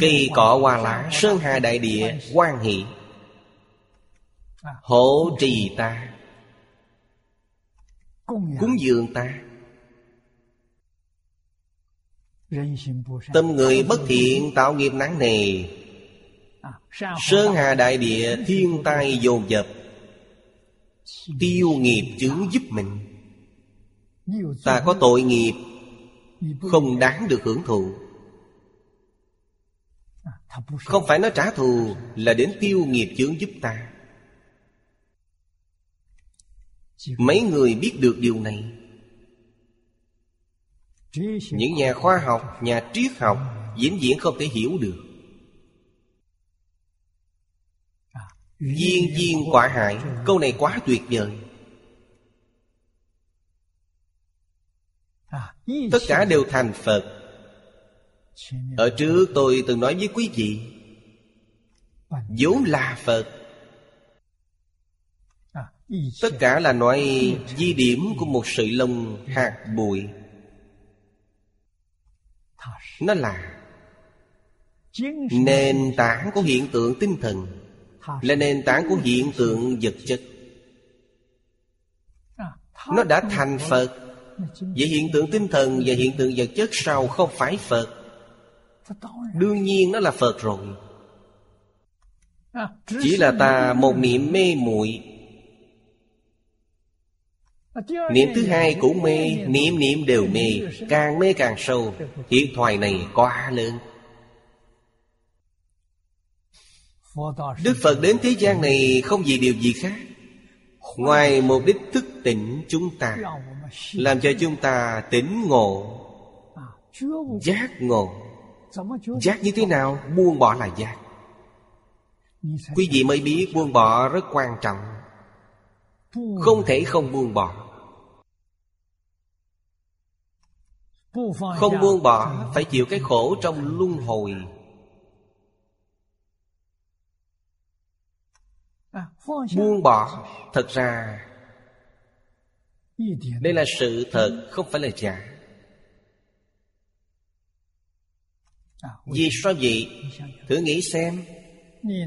Cây cọ hoa lá, Sơn hà đại địa quan hỷ. Hộ trì ta, Cúng dường ta. Tâm người bất thiện, tạo nghiệp nắng nề. Sơn hà đại địa, thiên tai dồn dập. Tiêu nghiệp chướng giúp mình. Ta có tội nghiệp, Không đáng được hưởng thụ. Không phải nó trả thù Là đến tiêu nghiệp chướng giúp ta. Mấy người biết được điều này. Những nhà khoa học, nhà triết học Diễn diễn không thể hiểu được. Viên viên quả hại Câu này quá tuyệt vời. Tất cả đều thành Phật ở trước tôi từng nói với quý vị vốn là phật. Tất cả là nói di điểm của một sợi lông hạt bụi. Nó là nền tảng của hiện tượng tinh thần là nền tảng của hiện tượng vật chất. Nó đã thành phật. Vậy hiện tượng tinh thần và hiện tượng vật chất sau không phải phật? Đương nhiên nó là Phật rồi. Chỉ là ta một niệm mê muội. Niệm thứ hai cũng mê, Niệm niệm đều mê, Càng mê càng sâu. Hiệp thoại này quá lớn. Đức Phật đến thế gian này không vì điều gì khác. Ngoài mục đích thức tỉnh chúng ta, Làm cho chúng ta tỉnh ngộ, Giác ngộ. Giác như thế nào, buông bỏ là giác. Quý vị mới biết buông bỏ rất quan trọng. Không thể không buông bỏ. Không buông bỏ, Phải chịu cái khổ trong luân hồi. Buông bỏ, Thật ra, Đây là sự thật, Không phải là giả. Vì sao vậy? Thử nghĩ xem.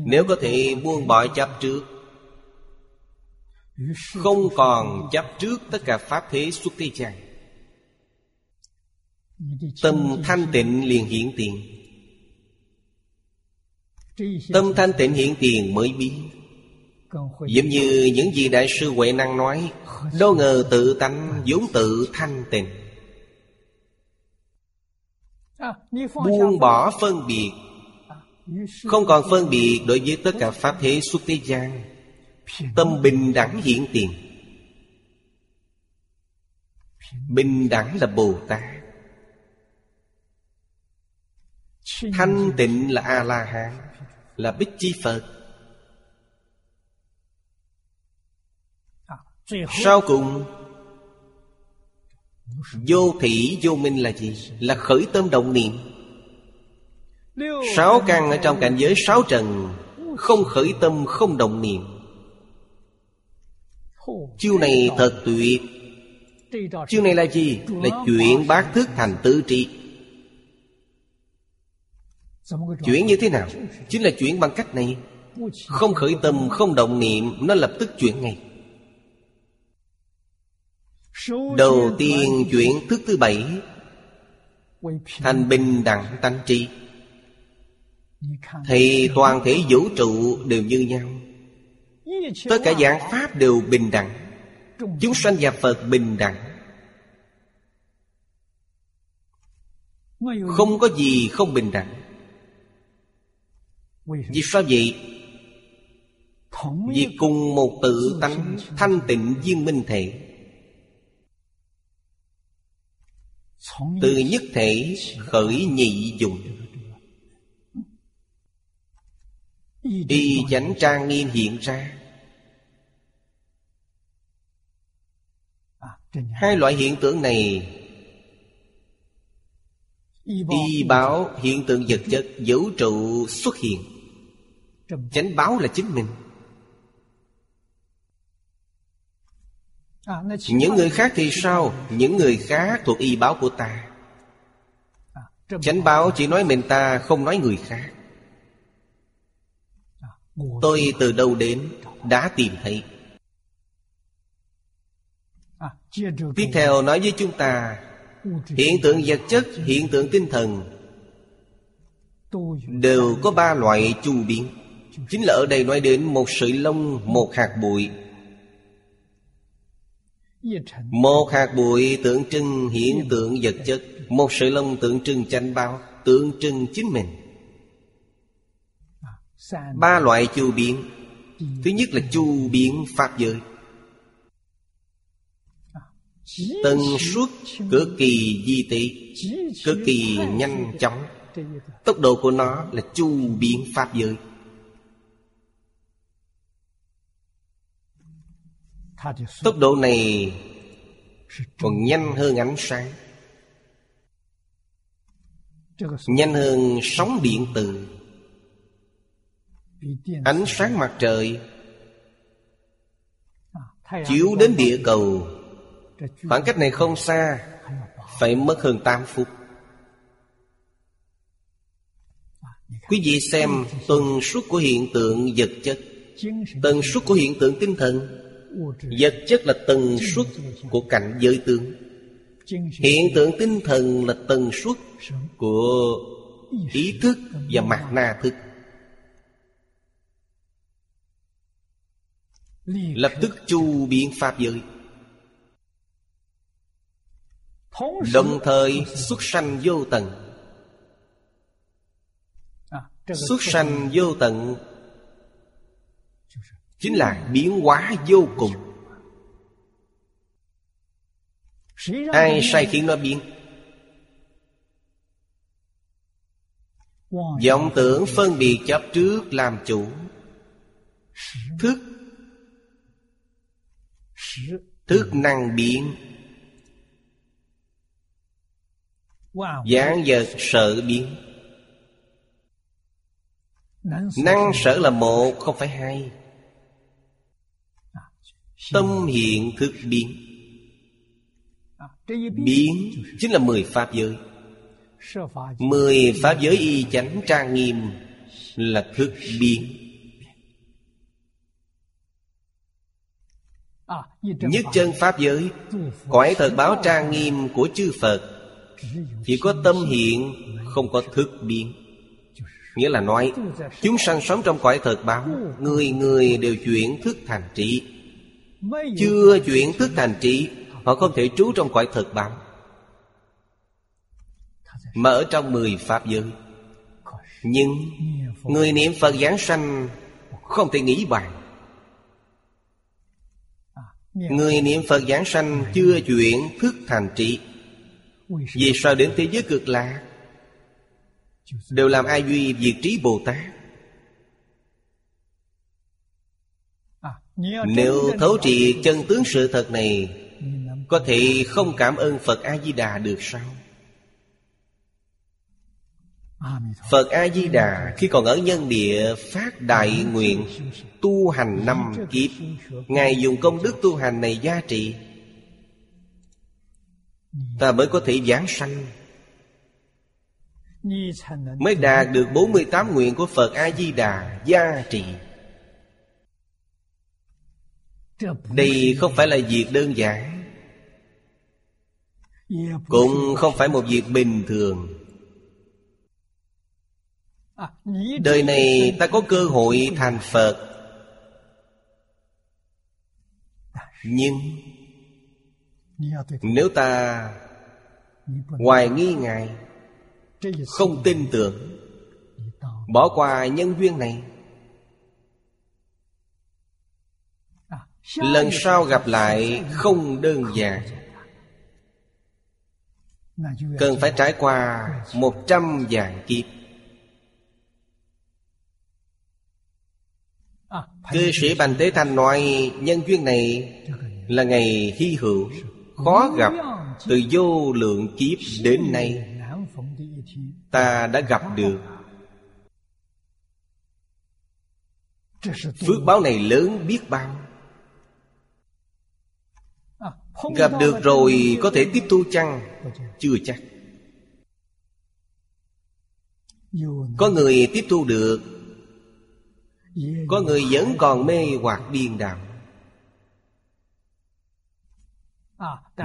Nếu có thể buông bỏ chấp trước. Không còn chấp trước tất cả Pháp thế xuất thế gian. Tâm thanh tịnh liền hiện tiền. Tâm thanh tịnh hiện tiền mới biết, Giống như những gì Đại sư Huệ Năng nói Đâu ngờ tự tánh vốn tự thanh tịnh buông bỏ phân biệt. Không còn phân biệt đối với tất cả pháp thế suốt thế gian. Tâm bình đẳng hiện tiền. Bình đẳng là bồ tát. Thanh tịnh là a la hán là bích chi phật. Sau cùng Vô thị vô minh là gì? Là khởi tâm động niệm Sáu căn ở trong cảnh giới sáu trần Không khởi tâm không động niệm Chiêu này thật tuyệt Chiêu này là gì? Là chuyển bác thức thành tư trị Chuyển như thế nào? Chính là chuyển bằng cách này Không khởi tâm, không động niệm Nó lập tức chuyển ngay Đầu tiên chuyển thức thứ bảy. Thành bình đẳng tánh trí Thì toàn thể vũ trụ đều như nhau. Tất cả dạng Pháp đều bình đẳng. Chúng sanh và Phật bình đẳng. Không có gì không bình đẳng. Vì sao vậy? Vì cùng một tự tánh thanh tịnh viên minh thể. Từ nhất. thể khởi nhị dụng Y chánh trang nghiêm hiện ra. Hai loại hiện tượng này Y báo hiện tượng vật chất vũ trụ xuất hiện. Chánh báo là chính mình. Những người khác thì sao? Những người khác thuộc y báo của ta. Chánh báo chỉ nói mình ta không nói người khác. Tôi từ đâu đến đã tìm thấy. Tiếp theo nói với chúng ta Hiện tượng vật chất, hiện tượng tinh thần Đều có ba loại chu biến. Chính là ở đây nói đến một sợi lông, một hạt bụi. Một hạt bụi tượng trưng hiện dạ. tượng vật chất. Một sợi lông tượng trưng chánh bao Tượng trưng chính mình. Ba loại chu biến. Thứ nhất là chu biến pháp giới. Tần suất cực kỳ di tỷ Cực kỳ nhanh chóng. Tốc độ của nó là chu biến pháp giới. Tốc độ này còn nhanh hơn ánh sáng. Nhanh hơn sóng điện từ. Ánh sáng mặt trời Chiếu đến địa cầu. Khoảng cách này không xa Phải mất hơn 8 phút. Quý vị xem tần suất của hiện tượng vật chất Tần suất của hiện tượng tinh thần vật chất là tần suất của cảnh giới tướng. Hiện tượng tinh thần là tần suất của ý thức và mặt na thức. Lập tức chu biến pháp giới. Đồng thời xuất sanh vô tận. Xuất sanh vô tận chính là biến hóa vô cùng. Ai sai khiến nó biến? Vọng tưởng phân biệt chấp trước làm chủ. Thức. Thức năng biến. Giảng vật sợ biến. Năng sở là một, không phải hai. Tâm hiện thực biến. Biến chính là mười pháp giới. Mười pháp giới y chánh trang nghiêm Là thức biến. Nhất chân Pháp giới, Cõi thật báo trang nghiêm của chư Phật. Chỉ có tâm hiện, Không có thức biến. Nghĩa là nói, Chúng sanh sống trong cõi thật báo, Người người đều chuyển thức thành trí. Chưa chuyển thức thành trí Họ không thể trú trong quả thực bằng. Mà ở trong mười Pháp giới Nhưng Người niệm Phật Giáng sanh Không thể nghĩ bàn. Người niệm Phật Giáng sanh Chưa chuyển thức thành trị Vì sao đến thế giới cực lạ? Đều làm ai duy diệt trí Bồ Tát? Nếu thấu trị chân tướng sự thật này Có thể không cảm ơn Phật A-di-đà được sao? Phật A-di-đà khi còn ở nhân địa phát đại nguyện Tu hành năm kiếp Ngài dùng công đức tu hành này gia trị Ta mới có thể giảng sanh. Mới đạt được 48 nguyện của Phật A-di-đà gia trị đây không phải là việc đơn giản. Cũng không phải một việc bình thường. Đời này ta có cơ hội thành phật. Nhưng nếu ta hoài nghi ngại không tin tưởng, bỏ qua nhân duyên này lần sau gặp lại không đơn giản. Cần phải trải qua một trăm vạn kiếp. Cư sĩ bành tế thanh nói, nhân duyên này là ngày hy hữu, khó gặp từ vô lượng kiếp đến nay. Ta đã gặp được. Phước báo này lớn biết bao. Gặp được rồi có thể tiếp thu chăng? Chưa chắc. Có người tiếp thu được Có người vẫn còn mê hoặc điên đạo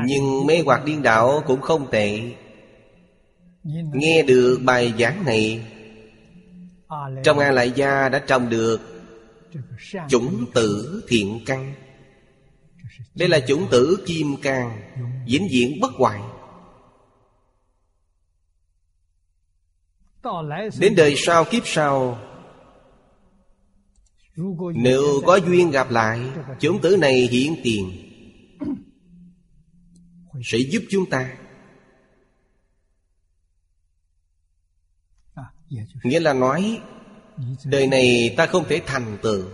Nhưng mê hoặc điên đạo cũng không tệ. Nghe được bài giảng này Trong A Lại Gia đã trồng được Chủng tử thiện căn. Đây là chủng tử kim cang diễn diễn bất hoại. Đến đời sau kiếp sau, Nếu có duyên gặp lại, Chủng tử này hiện tiền, Sẽ giúp chúng ta. Nghĩa là nói, Đời này ta không thể thành tựu.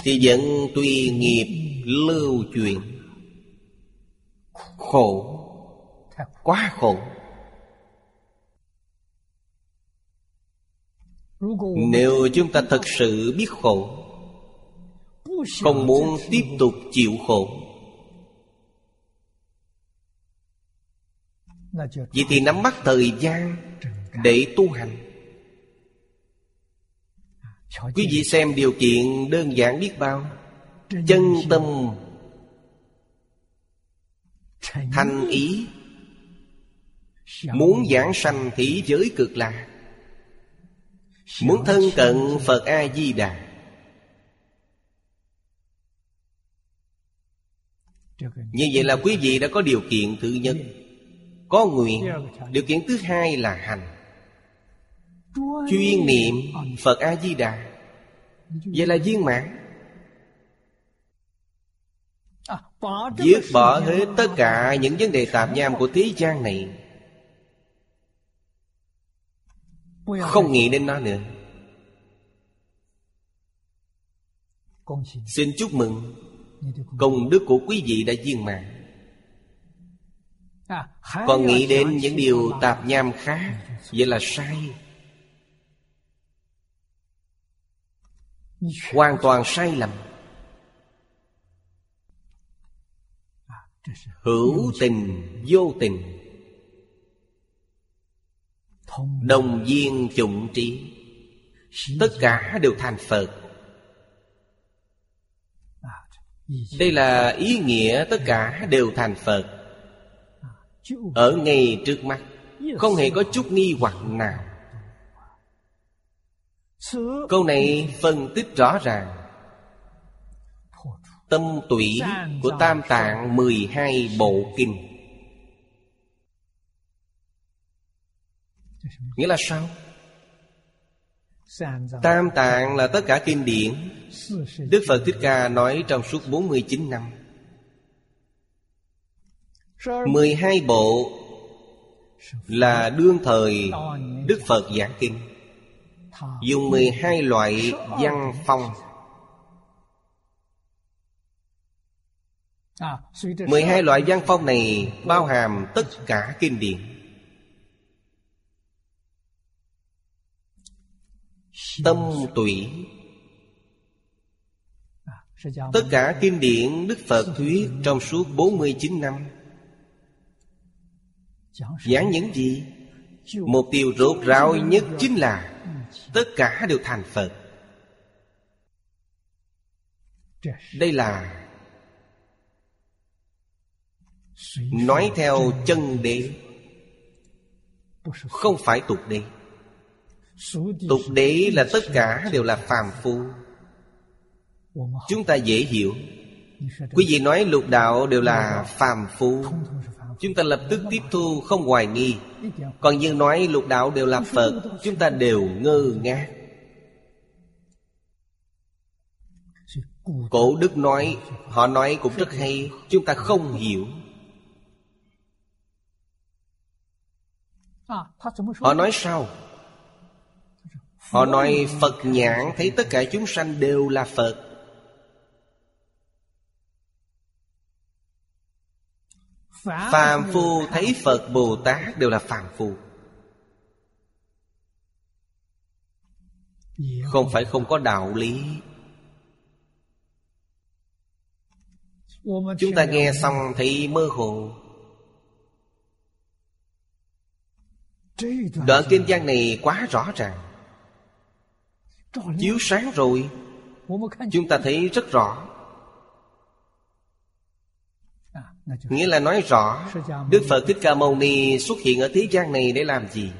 Thì vẫn tùy nghiệp lưu chuyển Khổ, Quá khổ. Nếu chúng ta thật sự biết khổ, Không muốn tiếp tục chịu khổ. Vì thì nắm bắt thời gian Để tu hành. Quý vị xem điều kiện đơn giản biết bao. Chân tâm Thành ý. Muốn giảng sanh thế giới cực lạc. Muốn thân cận Phật A-di-đà Như vậy là quý vị đã có điều kiện thứ nhất Có nguyện. Điều kiện thứ hai là hành chuyên niệm phật a di đà vậy là viên mãn. Dứt bỏ hết tất cả những vấn đề tạp nham của thế gian này. Không nghĩ đến nó nữa. Xin chúc mừng. Công đức của quý vị đã viên mãn. Còn nghĩ đến những điều tạp nham khác, vậy là sai. hoàn toàn sai lầm. Hữu tình, vô tình. Đồng viên chủng trí. Tất cả đều thành phật. Đây là ý nghĩa tất cả đều thành phật. Ở ngay trước mắt, không hề có chút nghi hoặc nào câu này phân tích rõ ràng. Tâm tủy của tam tạng 12 bộ kinh. Nghĩa là sao? Tam tạng là tất cả kinh điển Đức Phật Thích Ca nói trong suốt 49 năm. 12 bộ là đương thời Đức Phật giảng kinh dùng 12 loại văn phong 12 loại văn phong này bao hàm tất cả kinh điển Tâm tụy Tất cả kinh điển Đức Phật thuyết trong suốt 49 năm. Giảng những gì? Mục tiêu rốt ráo nhất chính là tất cả đều thành phật. Đây là nói theo chân đế, không phải tục đế. Tục đế là tất cả đều là phàm phu. Chúng ta dễ hiểu. Quý vị nói lục đạo đều là phàm phu. Chúng ta lập tức tiếp thu, không hoài nghi. Còn như nói lục đạo đều là Phật, Chúng ta đều ngơ ngác. Cổ Đức nói, Họ nói cũng rất hay, Chúng ta không hiểu. Họ nói sao? Họ nói Phật nhãn, thấy tất cả chúng sanh đều là Phật. Phàm phu thấy Phật Bồ Tát đều là phàm phu. Không phải không có đạo lý. Chúng ta nghe xong thì mơ hồ. Đoạn kinh văn này quá rõ ràng. Chiếu sáng rồi. Chúng ta thấy rất rõ. Nghĩa là nói rõ Đức Phật Thích Ca Mâu Ni xuất hiện ở thế gian này để làm gì?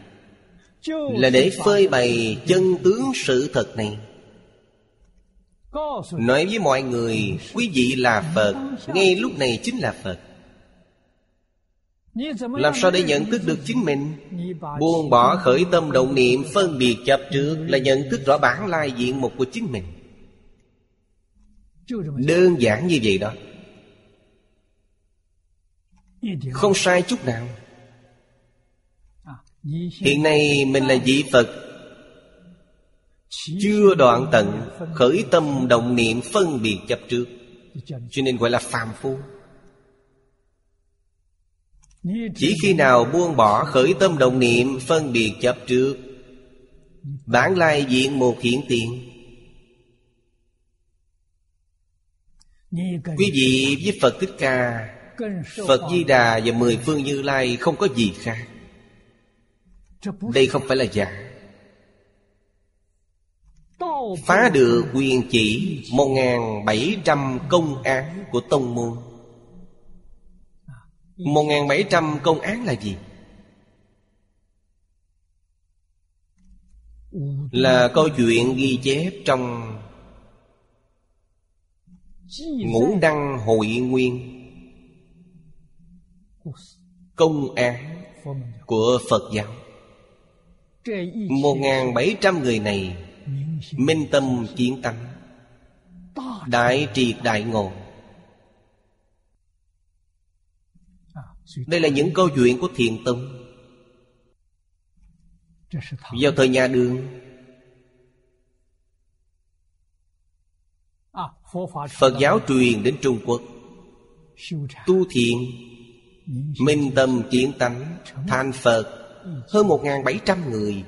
Là để phơi bày chân tướng sự thật này. Nói với mọi người Quý vị là Phật Ngay lúc này chính là Phật. Làm sao để nhận thức được chính mình? Buông bỏ khởi tâm động niệm Phân biệt chấp trước Là nhận thức rõ bản lai diện mục của chính mình. Đơn giản như vậy đó. Không sai chút nào. Hiện nay mình là vị Phật. Chưa đoạn tận, Khởi tâm đồng niệm phân biệt chấp trước. Cho nên gọi là phàm phu. Chỉ khi nào buông bỏ khởi tâm đồng niệm Phân biệt chấp trước Bản lai diện một hiện tiền. Quý vị với Phật Thích Ca Phật Di Đà và mười phương Như Lai không có gì khác. Đây không phải là giả. Phá được quyền chỉ 1.700 công án của Tông Môn. 1.700 công án là gì? Là câu chuyện ghi chép trong Ngũ Đăng Hội Nguyên công án của Phật giáo. 1.700 người này Minh tâm kiến tánh, Đại triệt đại ngộ. Đây là những câu chuyện của thiền tông. Vào thời nhà đường, Phật giáo truyền đến Trung Quốc, Tu thiền Minh tâm kiến tánh Than Phật Hơn 1.700 người.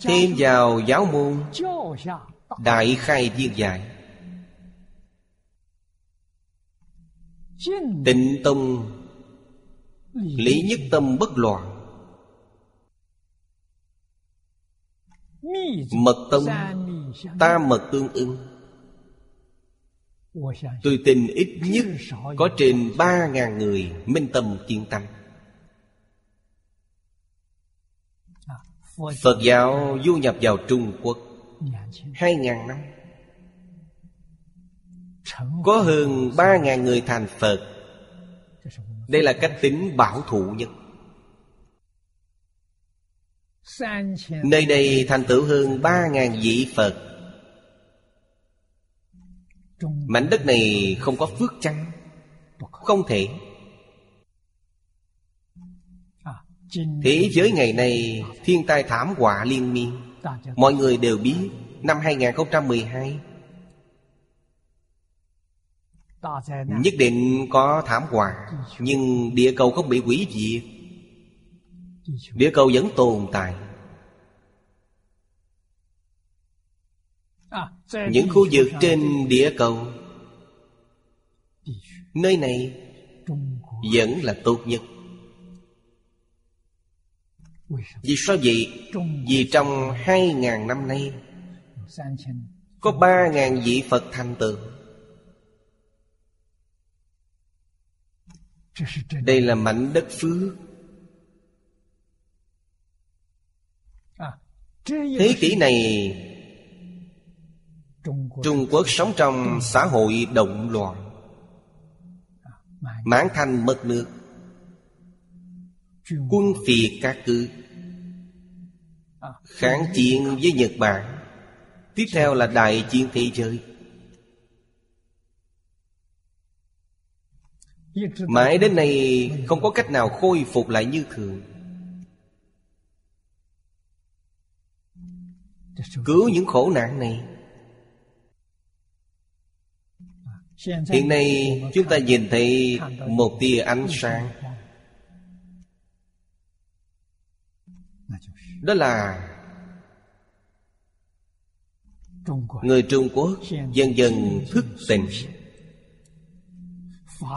Thêm vào giáo môn Đại khai viên giải. Tịnh tông Lý nhất tâm bất loạn. Mật tông Ta mật tương ứng. Tôi tin ít nhất có trên ba ngàn người minh tâm kiên tâm. À, Phật giáo du nhập vào Trung Quốc hai ngàn năm. Có hơn ba ngàn người thành Phật. Đây là cách tính bảo thủ nhất. Nơi đây thành tựu hơn ba ngàn vị Phật. Mảnh đất này không có phước chăng? Không thể. Thế giới ngày nay thiên tai thảm họa liên miên. Mọi người đều biết Năm 2012 Nhất định có thảm họa Nhưng địa cầu không bị quỷ diệt. Địa cầu vẫn tồn tại. những khu vực trên địa cầu. Nơi này vẫn là tốt nhất. Vì sao vậy? Vì trong hai ngàn năm nay Có ba ngàn vị Phật thành tựu. Đây là mảnh đất phước. Thế kỷ này trung quốc sống trong xã hội động loạn. Mãn thanh mất nước. Quân phiệt các cử kháng chiến với nhật bản. Tiếp theo là đại chiến thế giới. Mãi đến nay, không có cách nào khôi phục lại như thường. Cứu những khổ nạn này. hiện nay, chúng ta nhìn thấy một tia ánh sáng. Đó là người trung quốc dần dần thức tỉnh,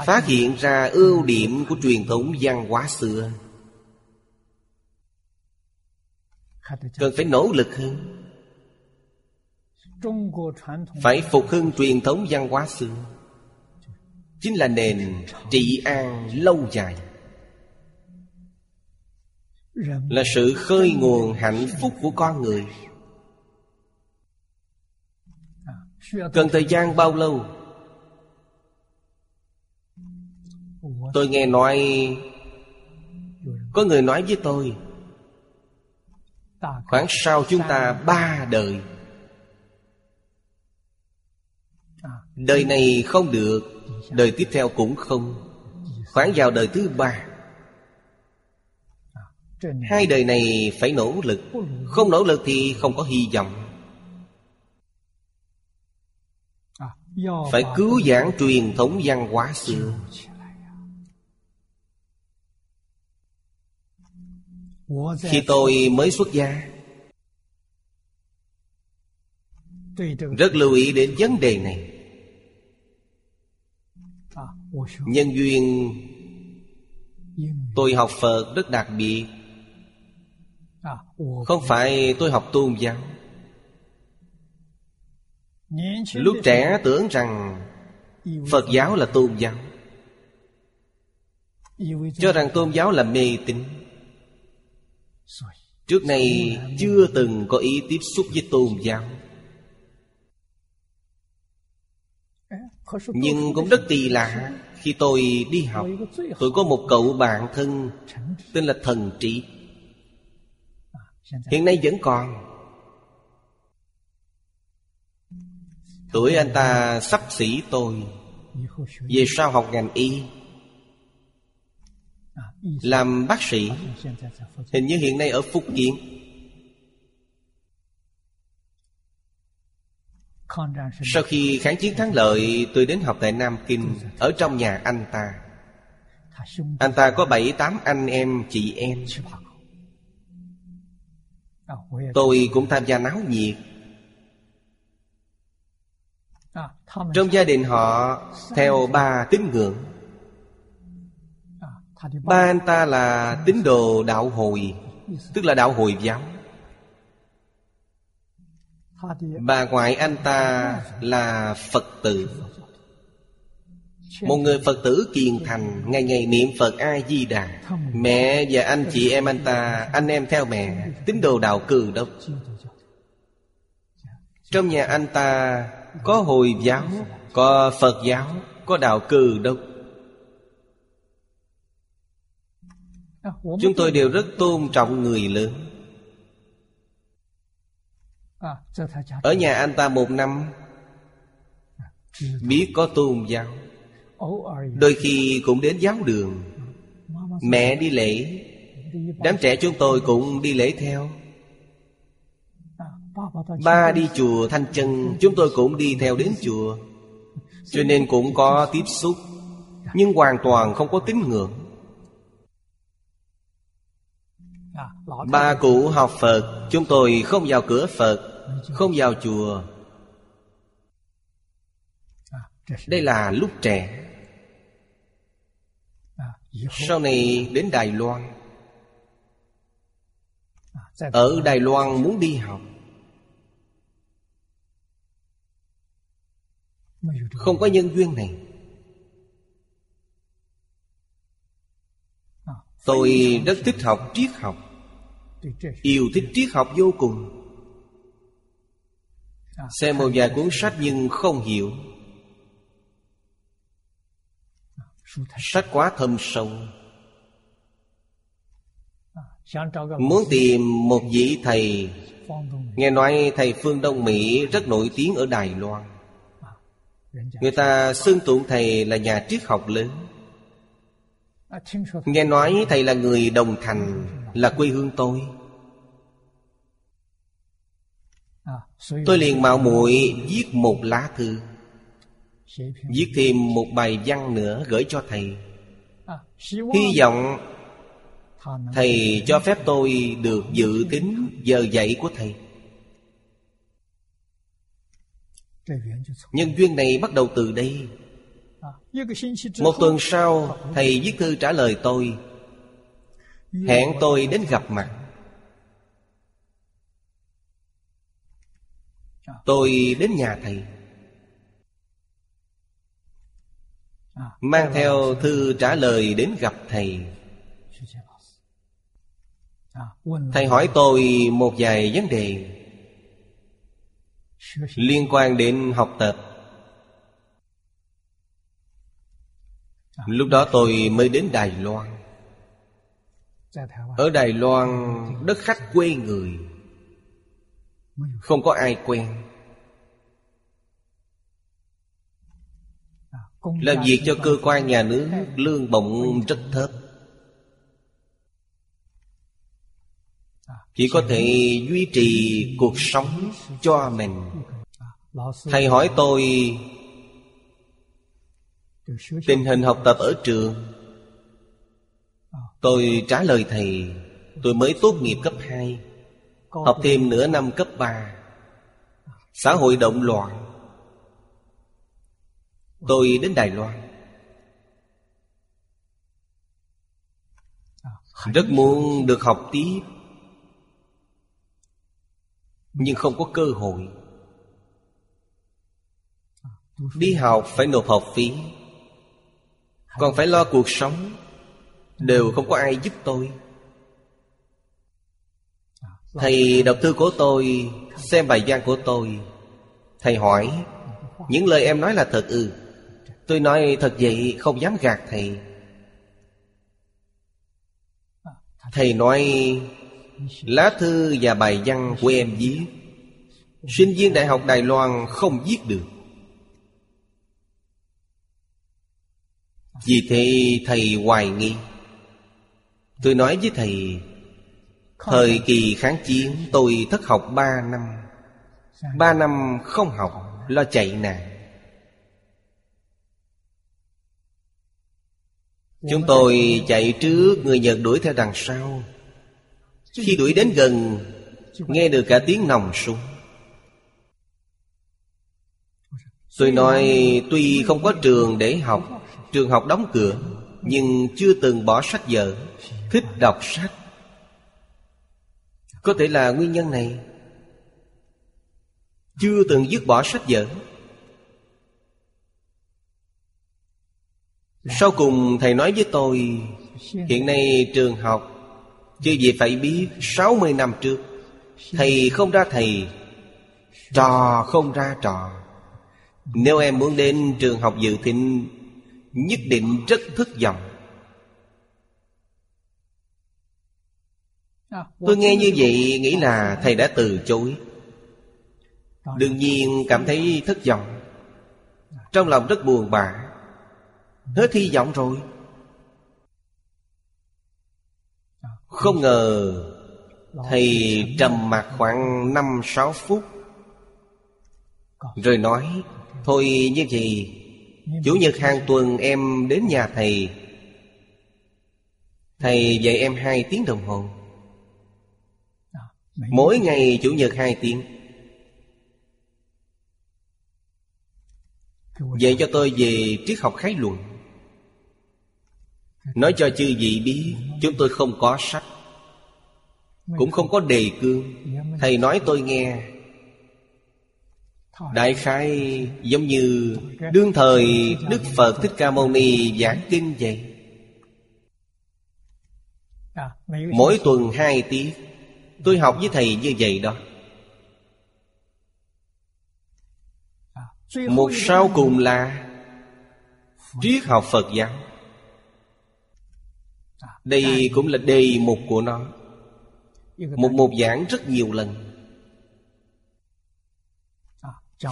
phát hiện ra ưu điểm của truyền thống văn hóa xưa. Cần phải nỗ lực hơn, phải phục hưng truyền thống văn hóa xưa chính là nền trị an lâu dài. Là sự khơi nguồn hạnh phúc của con người. Cần thời gian bao lâu? Tôi nghe nói, có người nói với tôi, khoảng sau chúng ta ba đời đời này không được. Đời tiếp theo cũng không. Khoảng vào đời thứ ba. Hai đời này phải nỗ lực. Không nỗ lực thì không có hy vọng. Phải cứu giảng truyền thống văn hóa xưa. Khi tôi mới xuất gia, Rất lưu ý đến vấn đề này. Ờ, Nhân duyên ờ, Tôi học Phật rất đặc biệt. Ờ, Không phải tôi học tôn giáo. Lúc trẻ tưởng rằng Phật giáo là tôn giáo Cho rằng tôn giáo là mê tín. Trước nay chưa từng có ý tiếp xúc với tôn giáo. Nhưng cũng rất kỳ lạ, Khi tôi đi học, Tôi có một cậu bạn thân Tên là Thần Trị Hiện nay vẫn còn. Tuổi anh ta sắp xỉ tôi. Về sau học ngành y, Làm bác sĩ. Hình như hiện nay ở Phúc Kiến. Sau khi kháng chiến thắng lợi, Tôi đến học tại Nam Kinh Ở trong nhà anh ta. Anh ta có bảy, tám anh em, chị em. Tôi cũng tham gia náo nhiệt. Trong gia đình họ, Theo ba tín ngưỡng. Ba anh ta là tín đồ đạo hồi, Tức là đạo hồi giáo. Bà ngoại anh ta là Phật tử. Một người Phật tử kiền thành, Ngày ngày niệm Phật A-di-đà Mẹ và anh chị em anh ta, Anh em theo mẹ, Tín đồ đạo cừ đốc Trong nhà anh ta Có Hồi giáo, Có Phật giáo, Có đạo cừ đốc Chúng tôi đều rất tôn trọng người lớn. Ở nhà anh ta một năm Biết có tôn giáo. Đôi khi cũng đến giáo đường. Mẹ đi lễ. Đám trẻ chúng tôi cũng đi lễ theo. Ba đi chùa Thanh chân, Chúng tôi cũng đi theo đến chùa. Cho nên cũng có tiếp xúc. Nhưng hoàn toàn không có tín ngưỡng. Ba cụ học Phật. Chúng tôi không vào cửa Phật không vào chùa. Đây là lúc trẻ. Sau này đến đài loan. Ở đài loan muốn đi học. Không có nhân duyên này. Tôi rất thích học triết học. Yêu thích triết học vô cùng. Xem một vài cuốn sách nhưng không hiểu. Sách quá thâm sâu. Muốn tìm một vị thầy. Nghe nói thầy Phương Đông Mỹ rất nổi tiếng ở Đài Loan. Người ta xưng tụng thầy là nhà triết học lớn. Nghe nói thầy là người đồng thành Là quê hương tôi tôi liền mạo muội viết một lá thư. Viết thêm một bài văn nữa gửi cho thầy. Hy vọng thầy cho phép tôi được dự tính giờ dạy của thầy. Nhân duyên này bắt đầu từ đây. Một tuần sau thầy viết thư trả lời tôi. Hẹn tôi đến gặp mặt. Tôi đến nhà thầy. Mang theo thư trả lời đến gặp thầy. Thầy hỏi tôi một vài vấn đề Liên quan đến học tập. Lúc đó tôi mới đến Đài Loan. Ở Đài Loan, đất khách quê người không có ai quen. Làm việc cho cơ quan nhà nước lương bổng rất thấp. Chỉ có thể duy trì cuộc sống cho mình. Thầy hỏi tôi, tình hình học tập ở trường? Tôi trả lời thầy, tôi mới tốt nghiệp cấp hai. Học thêm nửa năm cấp 3 Xã hội động loạn. Tôi đến Đài Loan. Rất muốn được học tiếp. Nhưng không có cơ hội. Đi học phải nộp học phí. Còn phải lo cuộc sống. Đều không có ai giúp tôi. Thầy đọc thư của tôi, Xem bài văn của tôi. Thầy hỏi, Những lời em nói là thật ư? Tôi nói, thật vậy, không dám gạt thầy. Thầy nói, Lá thư và bài văn của em viết, Sinh viên Đại học Đài Loan không viết được. Vì thế thầy hoài nghi. Tôi nói với thầy Thời kỳ kháng chiến tôi thất học ba năm. 三 Ba năm không học Lo chạy nạn. Chúng tôi chạy trước Người Nhật đuổi theo đằng sau. Khi đuổi đến gần Nghe được cả tiếng nòng súng. Tôi nói tuy không có trường để học Trường học đóng cửa Nhưng chưa từng bỏ sách vở Thích đọc sách có thể là nguyên nhân này. Chưa từng dứt bỏ sách vở. Sau cùng thầy nói với tôi, Hiện nay trường học Chưa gì phải biết 60 năm trước. Thầy không ra thầy, Trò không ra trò. Nếu em muốn đến trường học dự thịnh Nhất định rất thất vọng. Tôi nghe như vậy nghĩ là thầy đã từ chối. Đương nhiên cảm thấy thất vọng. Trong lòng rất buồn bã. Hết hy vọng rồi. Không ngờ Thầy trầm mặt khoảng năm, sáu phút. Rồi nói, Thôi như vậy, Chủ nhật hàng tuần em đến nhà thầy. Thầy dạy em hai tiếng đồng hồ. Mỗi ngày Chủ nhật hai tiếng. Dạy cho tôi về triết học khái luận. Nói cho chư vị biết Chúng tôi không có sách Cũng không có đề cương. Thầy nói tôi nghe. Đại khái giống như Đương thời Đức Phật Thích Ca Mâu Ni giảng kinh vậy Mỗi tuần hai tiết Tôi học với thầy như vậy đó. Một sau cùng là Triết học Phật giáo. Đây cũng là đề mục của nó. Một một giảng rất nhiều lần.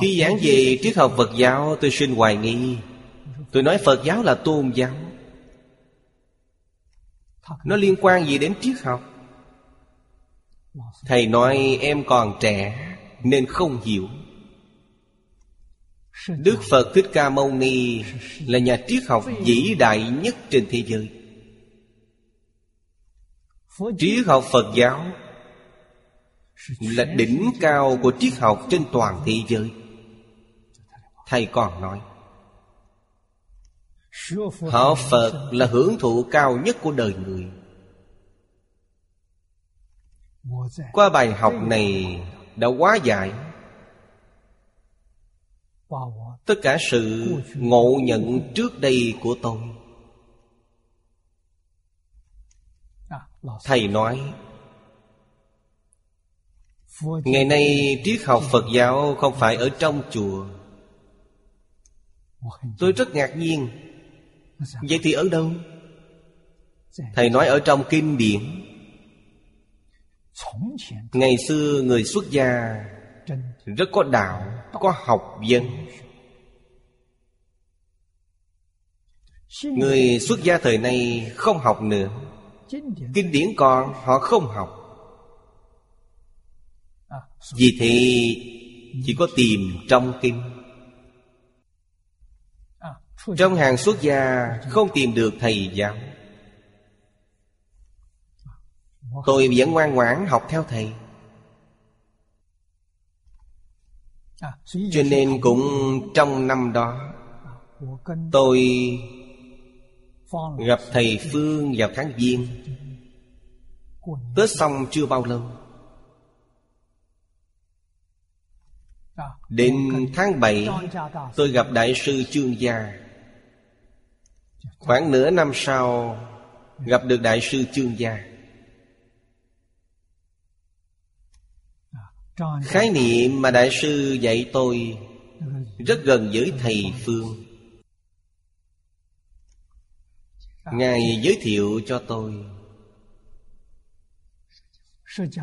Khi giảng về triết học Phật giáo, Tôi xin hoài nghi. Tôi nói Phật giáo là tôn giáo. Nó liên quan gì đến triết học? Thầy nói, em còn trẻ Nên không hiểu. Đức Phật Thích Ca Mâu Ni Là nhà triết học vĩ đại nhất trên thế giới. Triết học Phật giáo Là đỉnh cao của triết học trên toàn thế giới. Thầy còn nói, Họ Phật là hưởng thụ cao nhất của đời người. Qua bài học này đã quá giải Tất cả sự ngộ nhận trước đây của tôi. Thầy nói Ngày nay triết học Phật giáo không phải ở trong chùa. Tôi rất ngạc nhiên. Vậy thì ở đâu? Thầy nói ở trong kinh điển Ngày xưa người xuất gia Rất có đạo Có học vấn. Người xuất gia thời nay không học nữa. Kinh điển còn họ không học. Vì thế chỉ có tìm trong kinh. Trong hàng xuất gia không tìm được thầy giáo Tôi vẫn ngoan ngoãn học theo thầy. Cho nên cũng trong năm đó Tôi gặp thầy Phương vào tháng Giêng. Tết xong chưa bao lâu? Đến tháng 7 Tôi gặp Đại sư Trương Gia. Khoảng nửa năm sau Gặp được Đại sư Trương Gia Khái niệm mà Đại sư dạy tôi Rất gần với Thầy Phương. Ngài giới thiệu cho tôi.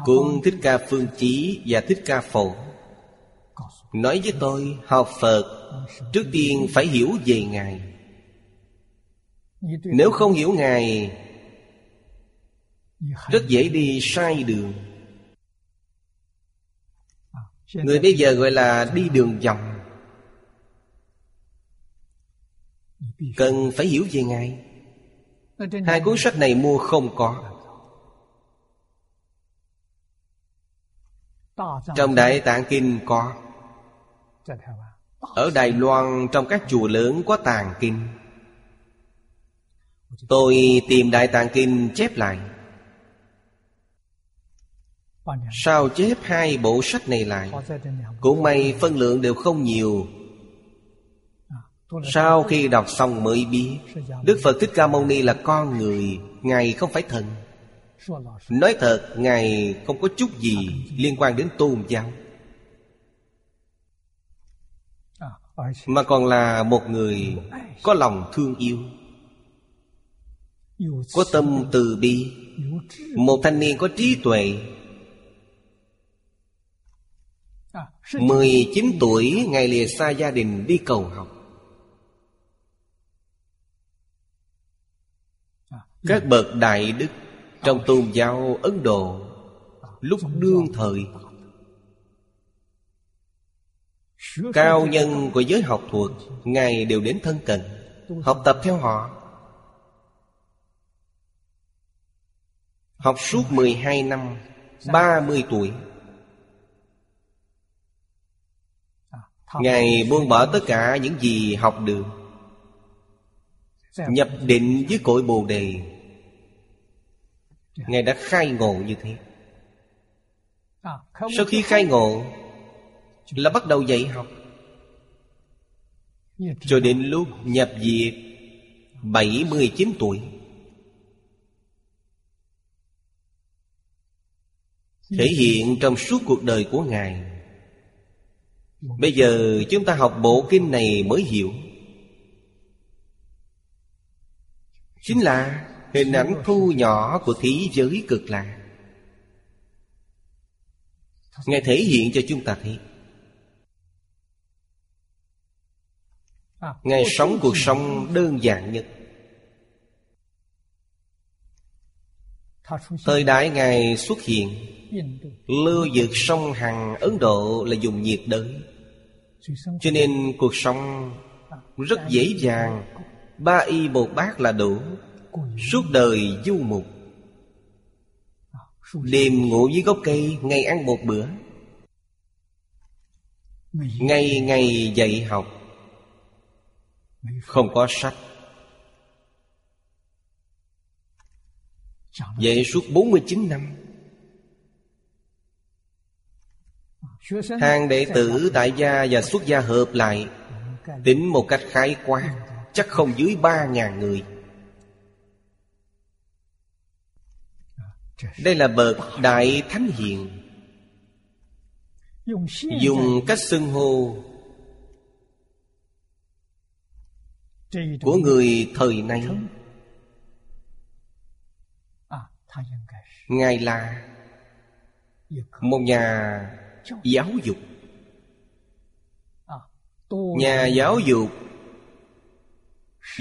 Cũng Thích Ca Phương Chí và Thích Ca Phổ Nói với tôi học Phật Trước tiên phải hiểu về Ngài. Nếu không hiểu Ngài Rất dễ đi sai đường Người bây giờ gọi là đi đường vòng. Cần phải hiểu về Ngài. Hai cuốn sách này mua không có. Trong Đại Tạng Kinh có. Ở Đài Loan trong các chùa lớn có tàng kinh. Tôi tìm Đại Tạng Kinh chép lại sao chép hai bộ sách này lại? Cũng may phân lượng đều không nhiều. Sau khi đọc xong mới biết, Đức Phật Thích Ca Mâu Ni là con người, Ngài không phải thần. Nói thật, Ngài không có chút gì liên quan đến tôn giáo. Mà còn là một người có lòng thương yêu. Có tâm từ bi. Một thanh niên có trí tuệ. 19 tuổi, ngày lìa xa gia đình đi cầu học. Các bậc đại đức Trong tôn giáo Ấn Độ Lúc đương thời Cao nhân của giới học thuật Ngài đều đến thân cận, Học tập theo họ. Học suốt 12 năm 30 tuổi. ngài buông bỏ tất cả những gì học được, nhập định với cội bồ đề. Ngài đã khai ngộ như thế. Sau khi khai ngộ là bắt đầu dạy học. Cho đến lúc nhập diệt 79 tuổi, Thể hiện trong suốt cuộc đời của Ngài. Bây giờ chúng ta học bộ kinh này mới hiểu. Chính là hình ảnh thu nhỏ của thế giới cực lạc Ngài thể hiện cho chúng ta thấy. Ngài sống cuộc sống đơn giản nhất. Thời đại Ngài xuất hiện Lưu vực sông Hằng Ấn Độ là dùng nhiệt đới. Cho nên cuộc sống rất dễ dàng. Ba y bột bát là đủ. Suốt đời du mục. Đêm ngủ dưới gốc cây Ngày ăn một bữa. Ngày ngày dạy học. Không có sách. Vậy suốt 49 năm Hàng đệ tử tại gia và xuất gia hợp lại. Tính một cách khái quát Chắc không dưới 3.000 người. Đây là bậc Đại Thánh Hiền. Dùng cách xưng hô Của người thời nay ngài là một nhà giáo dục. Nhà giáo dục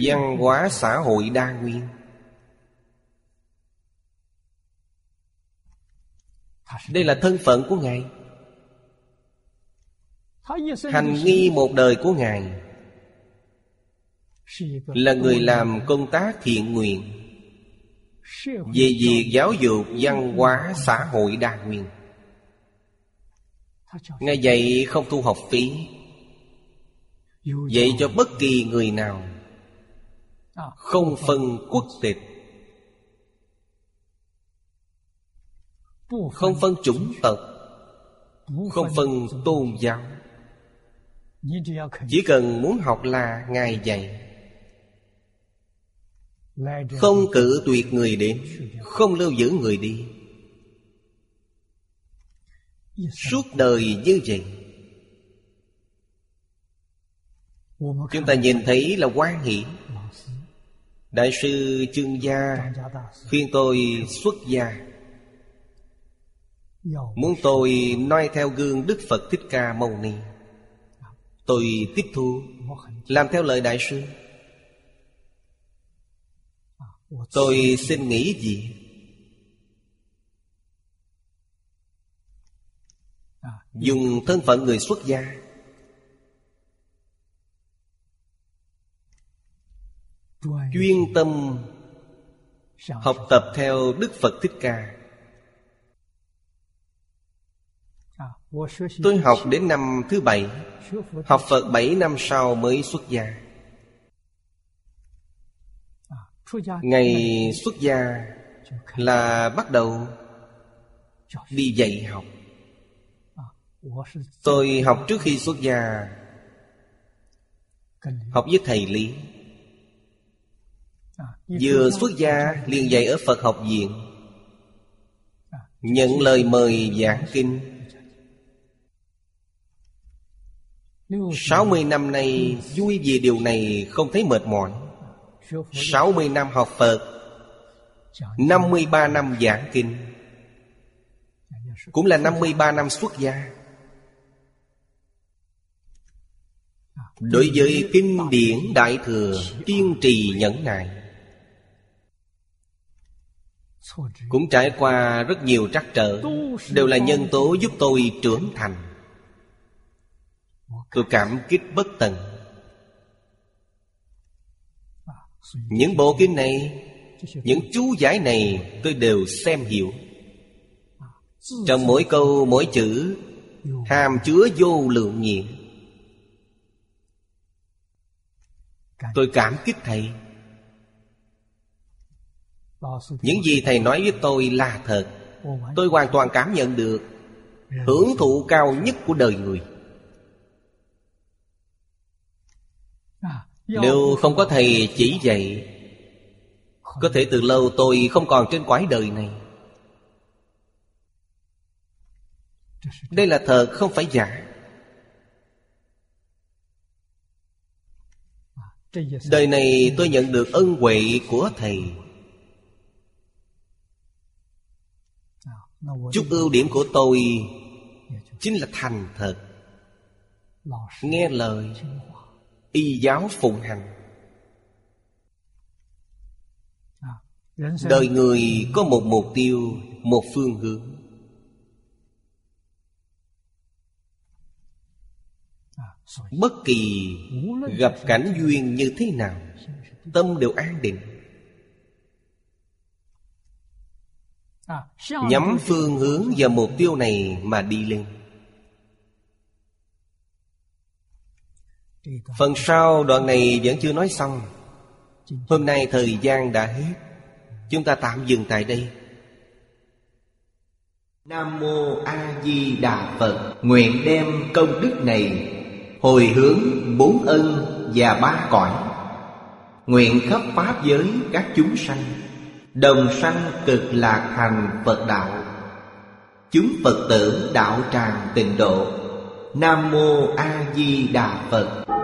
văn hóa xã hội đa nguyên. Đây là thân phận của ngài. Hành nghi một đời của ngài. Là người làm công tác thiện nguyện về việc giáo dục văn hóa xã hội đa nguyên. Ngài dạy không thu học phí, dạy cho bất kỳ người nào không phân quốc tịch, không phân chủng tộc, không phân tôn giáo. Chỉ cần muốn học là ngài dạy. Không cử tuyệt người đến, Không lưu giữ người đi. Suốt đời như vậy, Chúng ta nhìn thấy là quan hỷ Đại sư Trương Gia Khuyên tôi xuất gia. Muốn tôi noi theo gương Đức Phật Thích Ca Mâu Ni. Tôi tiếp thu Làm theo lời Đại sư. Tôi xin nghĩ gì? Dùng thân phận người xuất gia. Chuyên tâm Học tập theo Đức Phật Thích Ca. Tôi học đến năm thứ bảy. Học Phật bảy năm sau mới xuất gia ngày xuất gia là bắt đầu đi dạy học. Tôi học trước khi xuất gia, học với thầy lý. Vừa xuất gia, liền dạy ở phật học viện, nhận lời mời giảng kinh. 60 năm nay, vui vì điều này không thấy mệt mỏi. 60 năm học Phật 53 năm giảng kinh. Cũng là 53 năm xuất gia. Đối với kinh điển Đại Thừa Kiên trì nhẫn nại, Cũng trải qua rất nhiều trắc trở, Đều là nhân tố giúp tôi trưởng thành. Tôi cảm kích bất tận. Những bộ kinh này, Những chú giải này tôi đều xem hiểu. Trong mỗi câu, mỗi chữ, Hàm chứa vô lượng nghĩa Tôi cảm kích Thầy. Những gì Thầy nói với tôi là thật. Tôi hoàn toàn cảm nhận được Hưởng thụ cao nhất của đời người. Nếu không có thầy chỉ dạy Có thể từ lâu tôi không còn trên quái đời này. Đây là thật không phải giả. Đời này tôi nhận được ân huệ của Thầy. Chút ưu điểm của tôi Chính là thành thật. Nghe lời y giáo phụng hành. Đời người có một mục tiêu một phương hướng. Bất kỳ gặp cảnh duyên như thế nào tâm đều an định. Nhắm phương hướng và mục tiêu này mà đi lên. Phần sau đoạn này vẫn chưa nói xong. Hôm nay thời gian đã hết. Chúng ta tạm dừng tại đây. Nam Mô A Di Đà Phật. Nguyện đem công đức này Hồi hướng bốn ân và ba cõi. Nguyện khắp Pháp giới các chúng sanh. Đồng sanh cực lạc thành Phật đạo. Chúng Phật tử đạo tràng tịnh độ. Nam Mô A Di Đà Phật.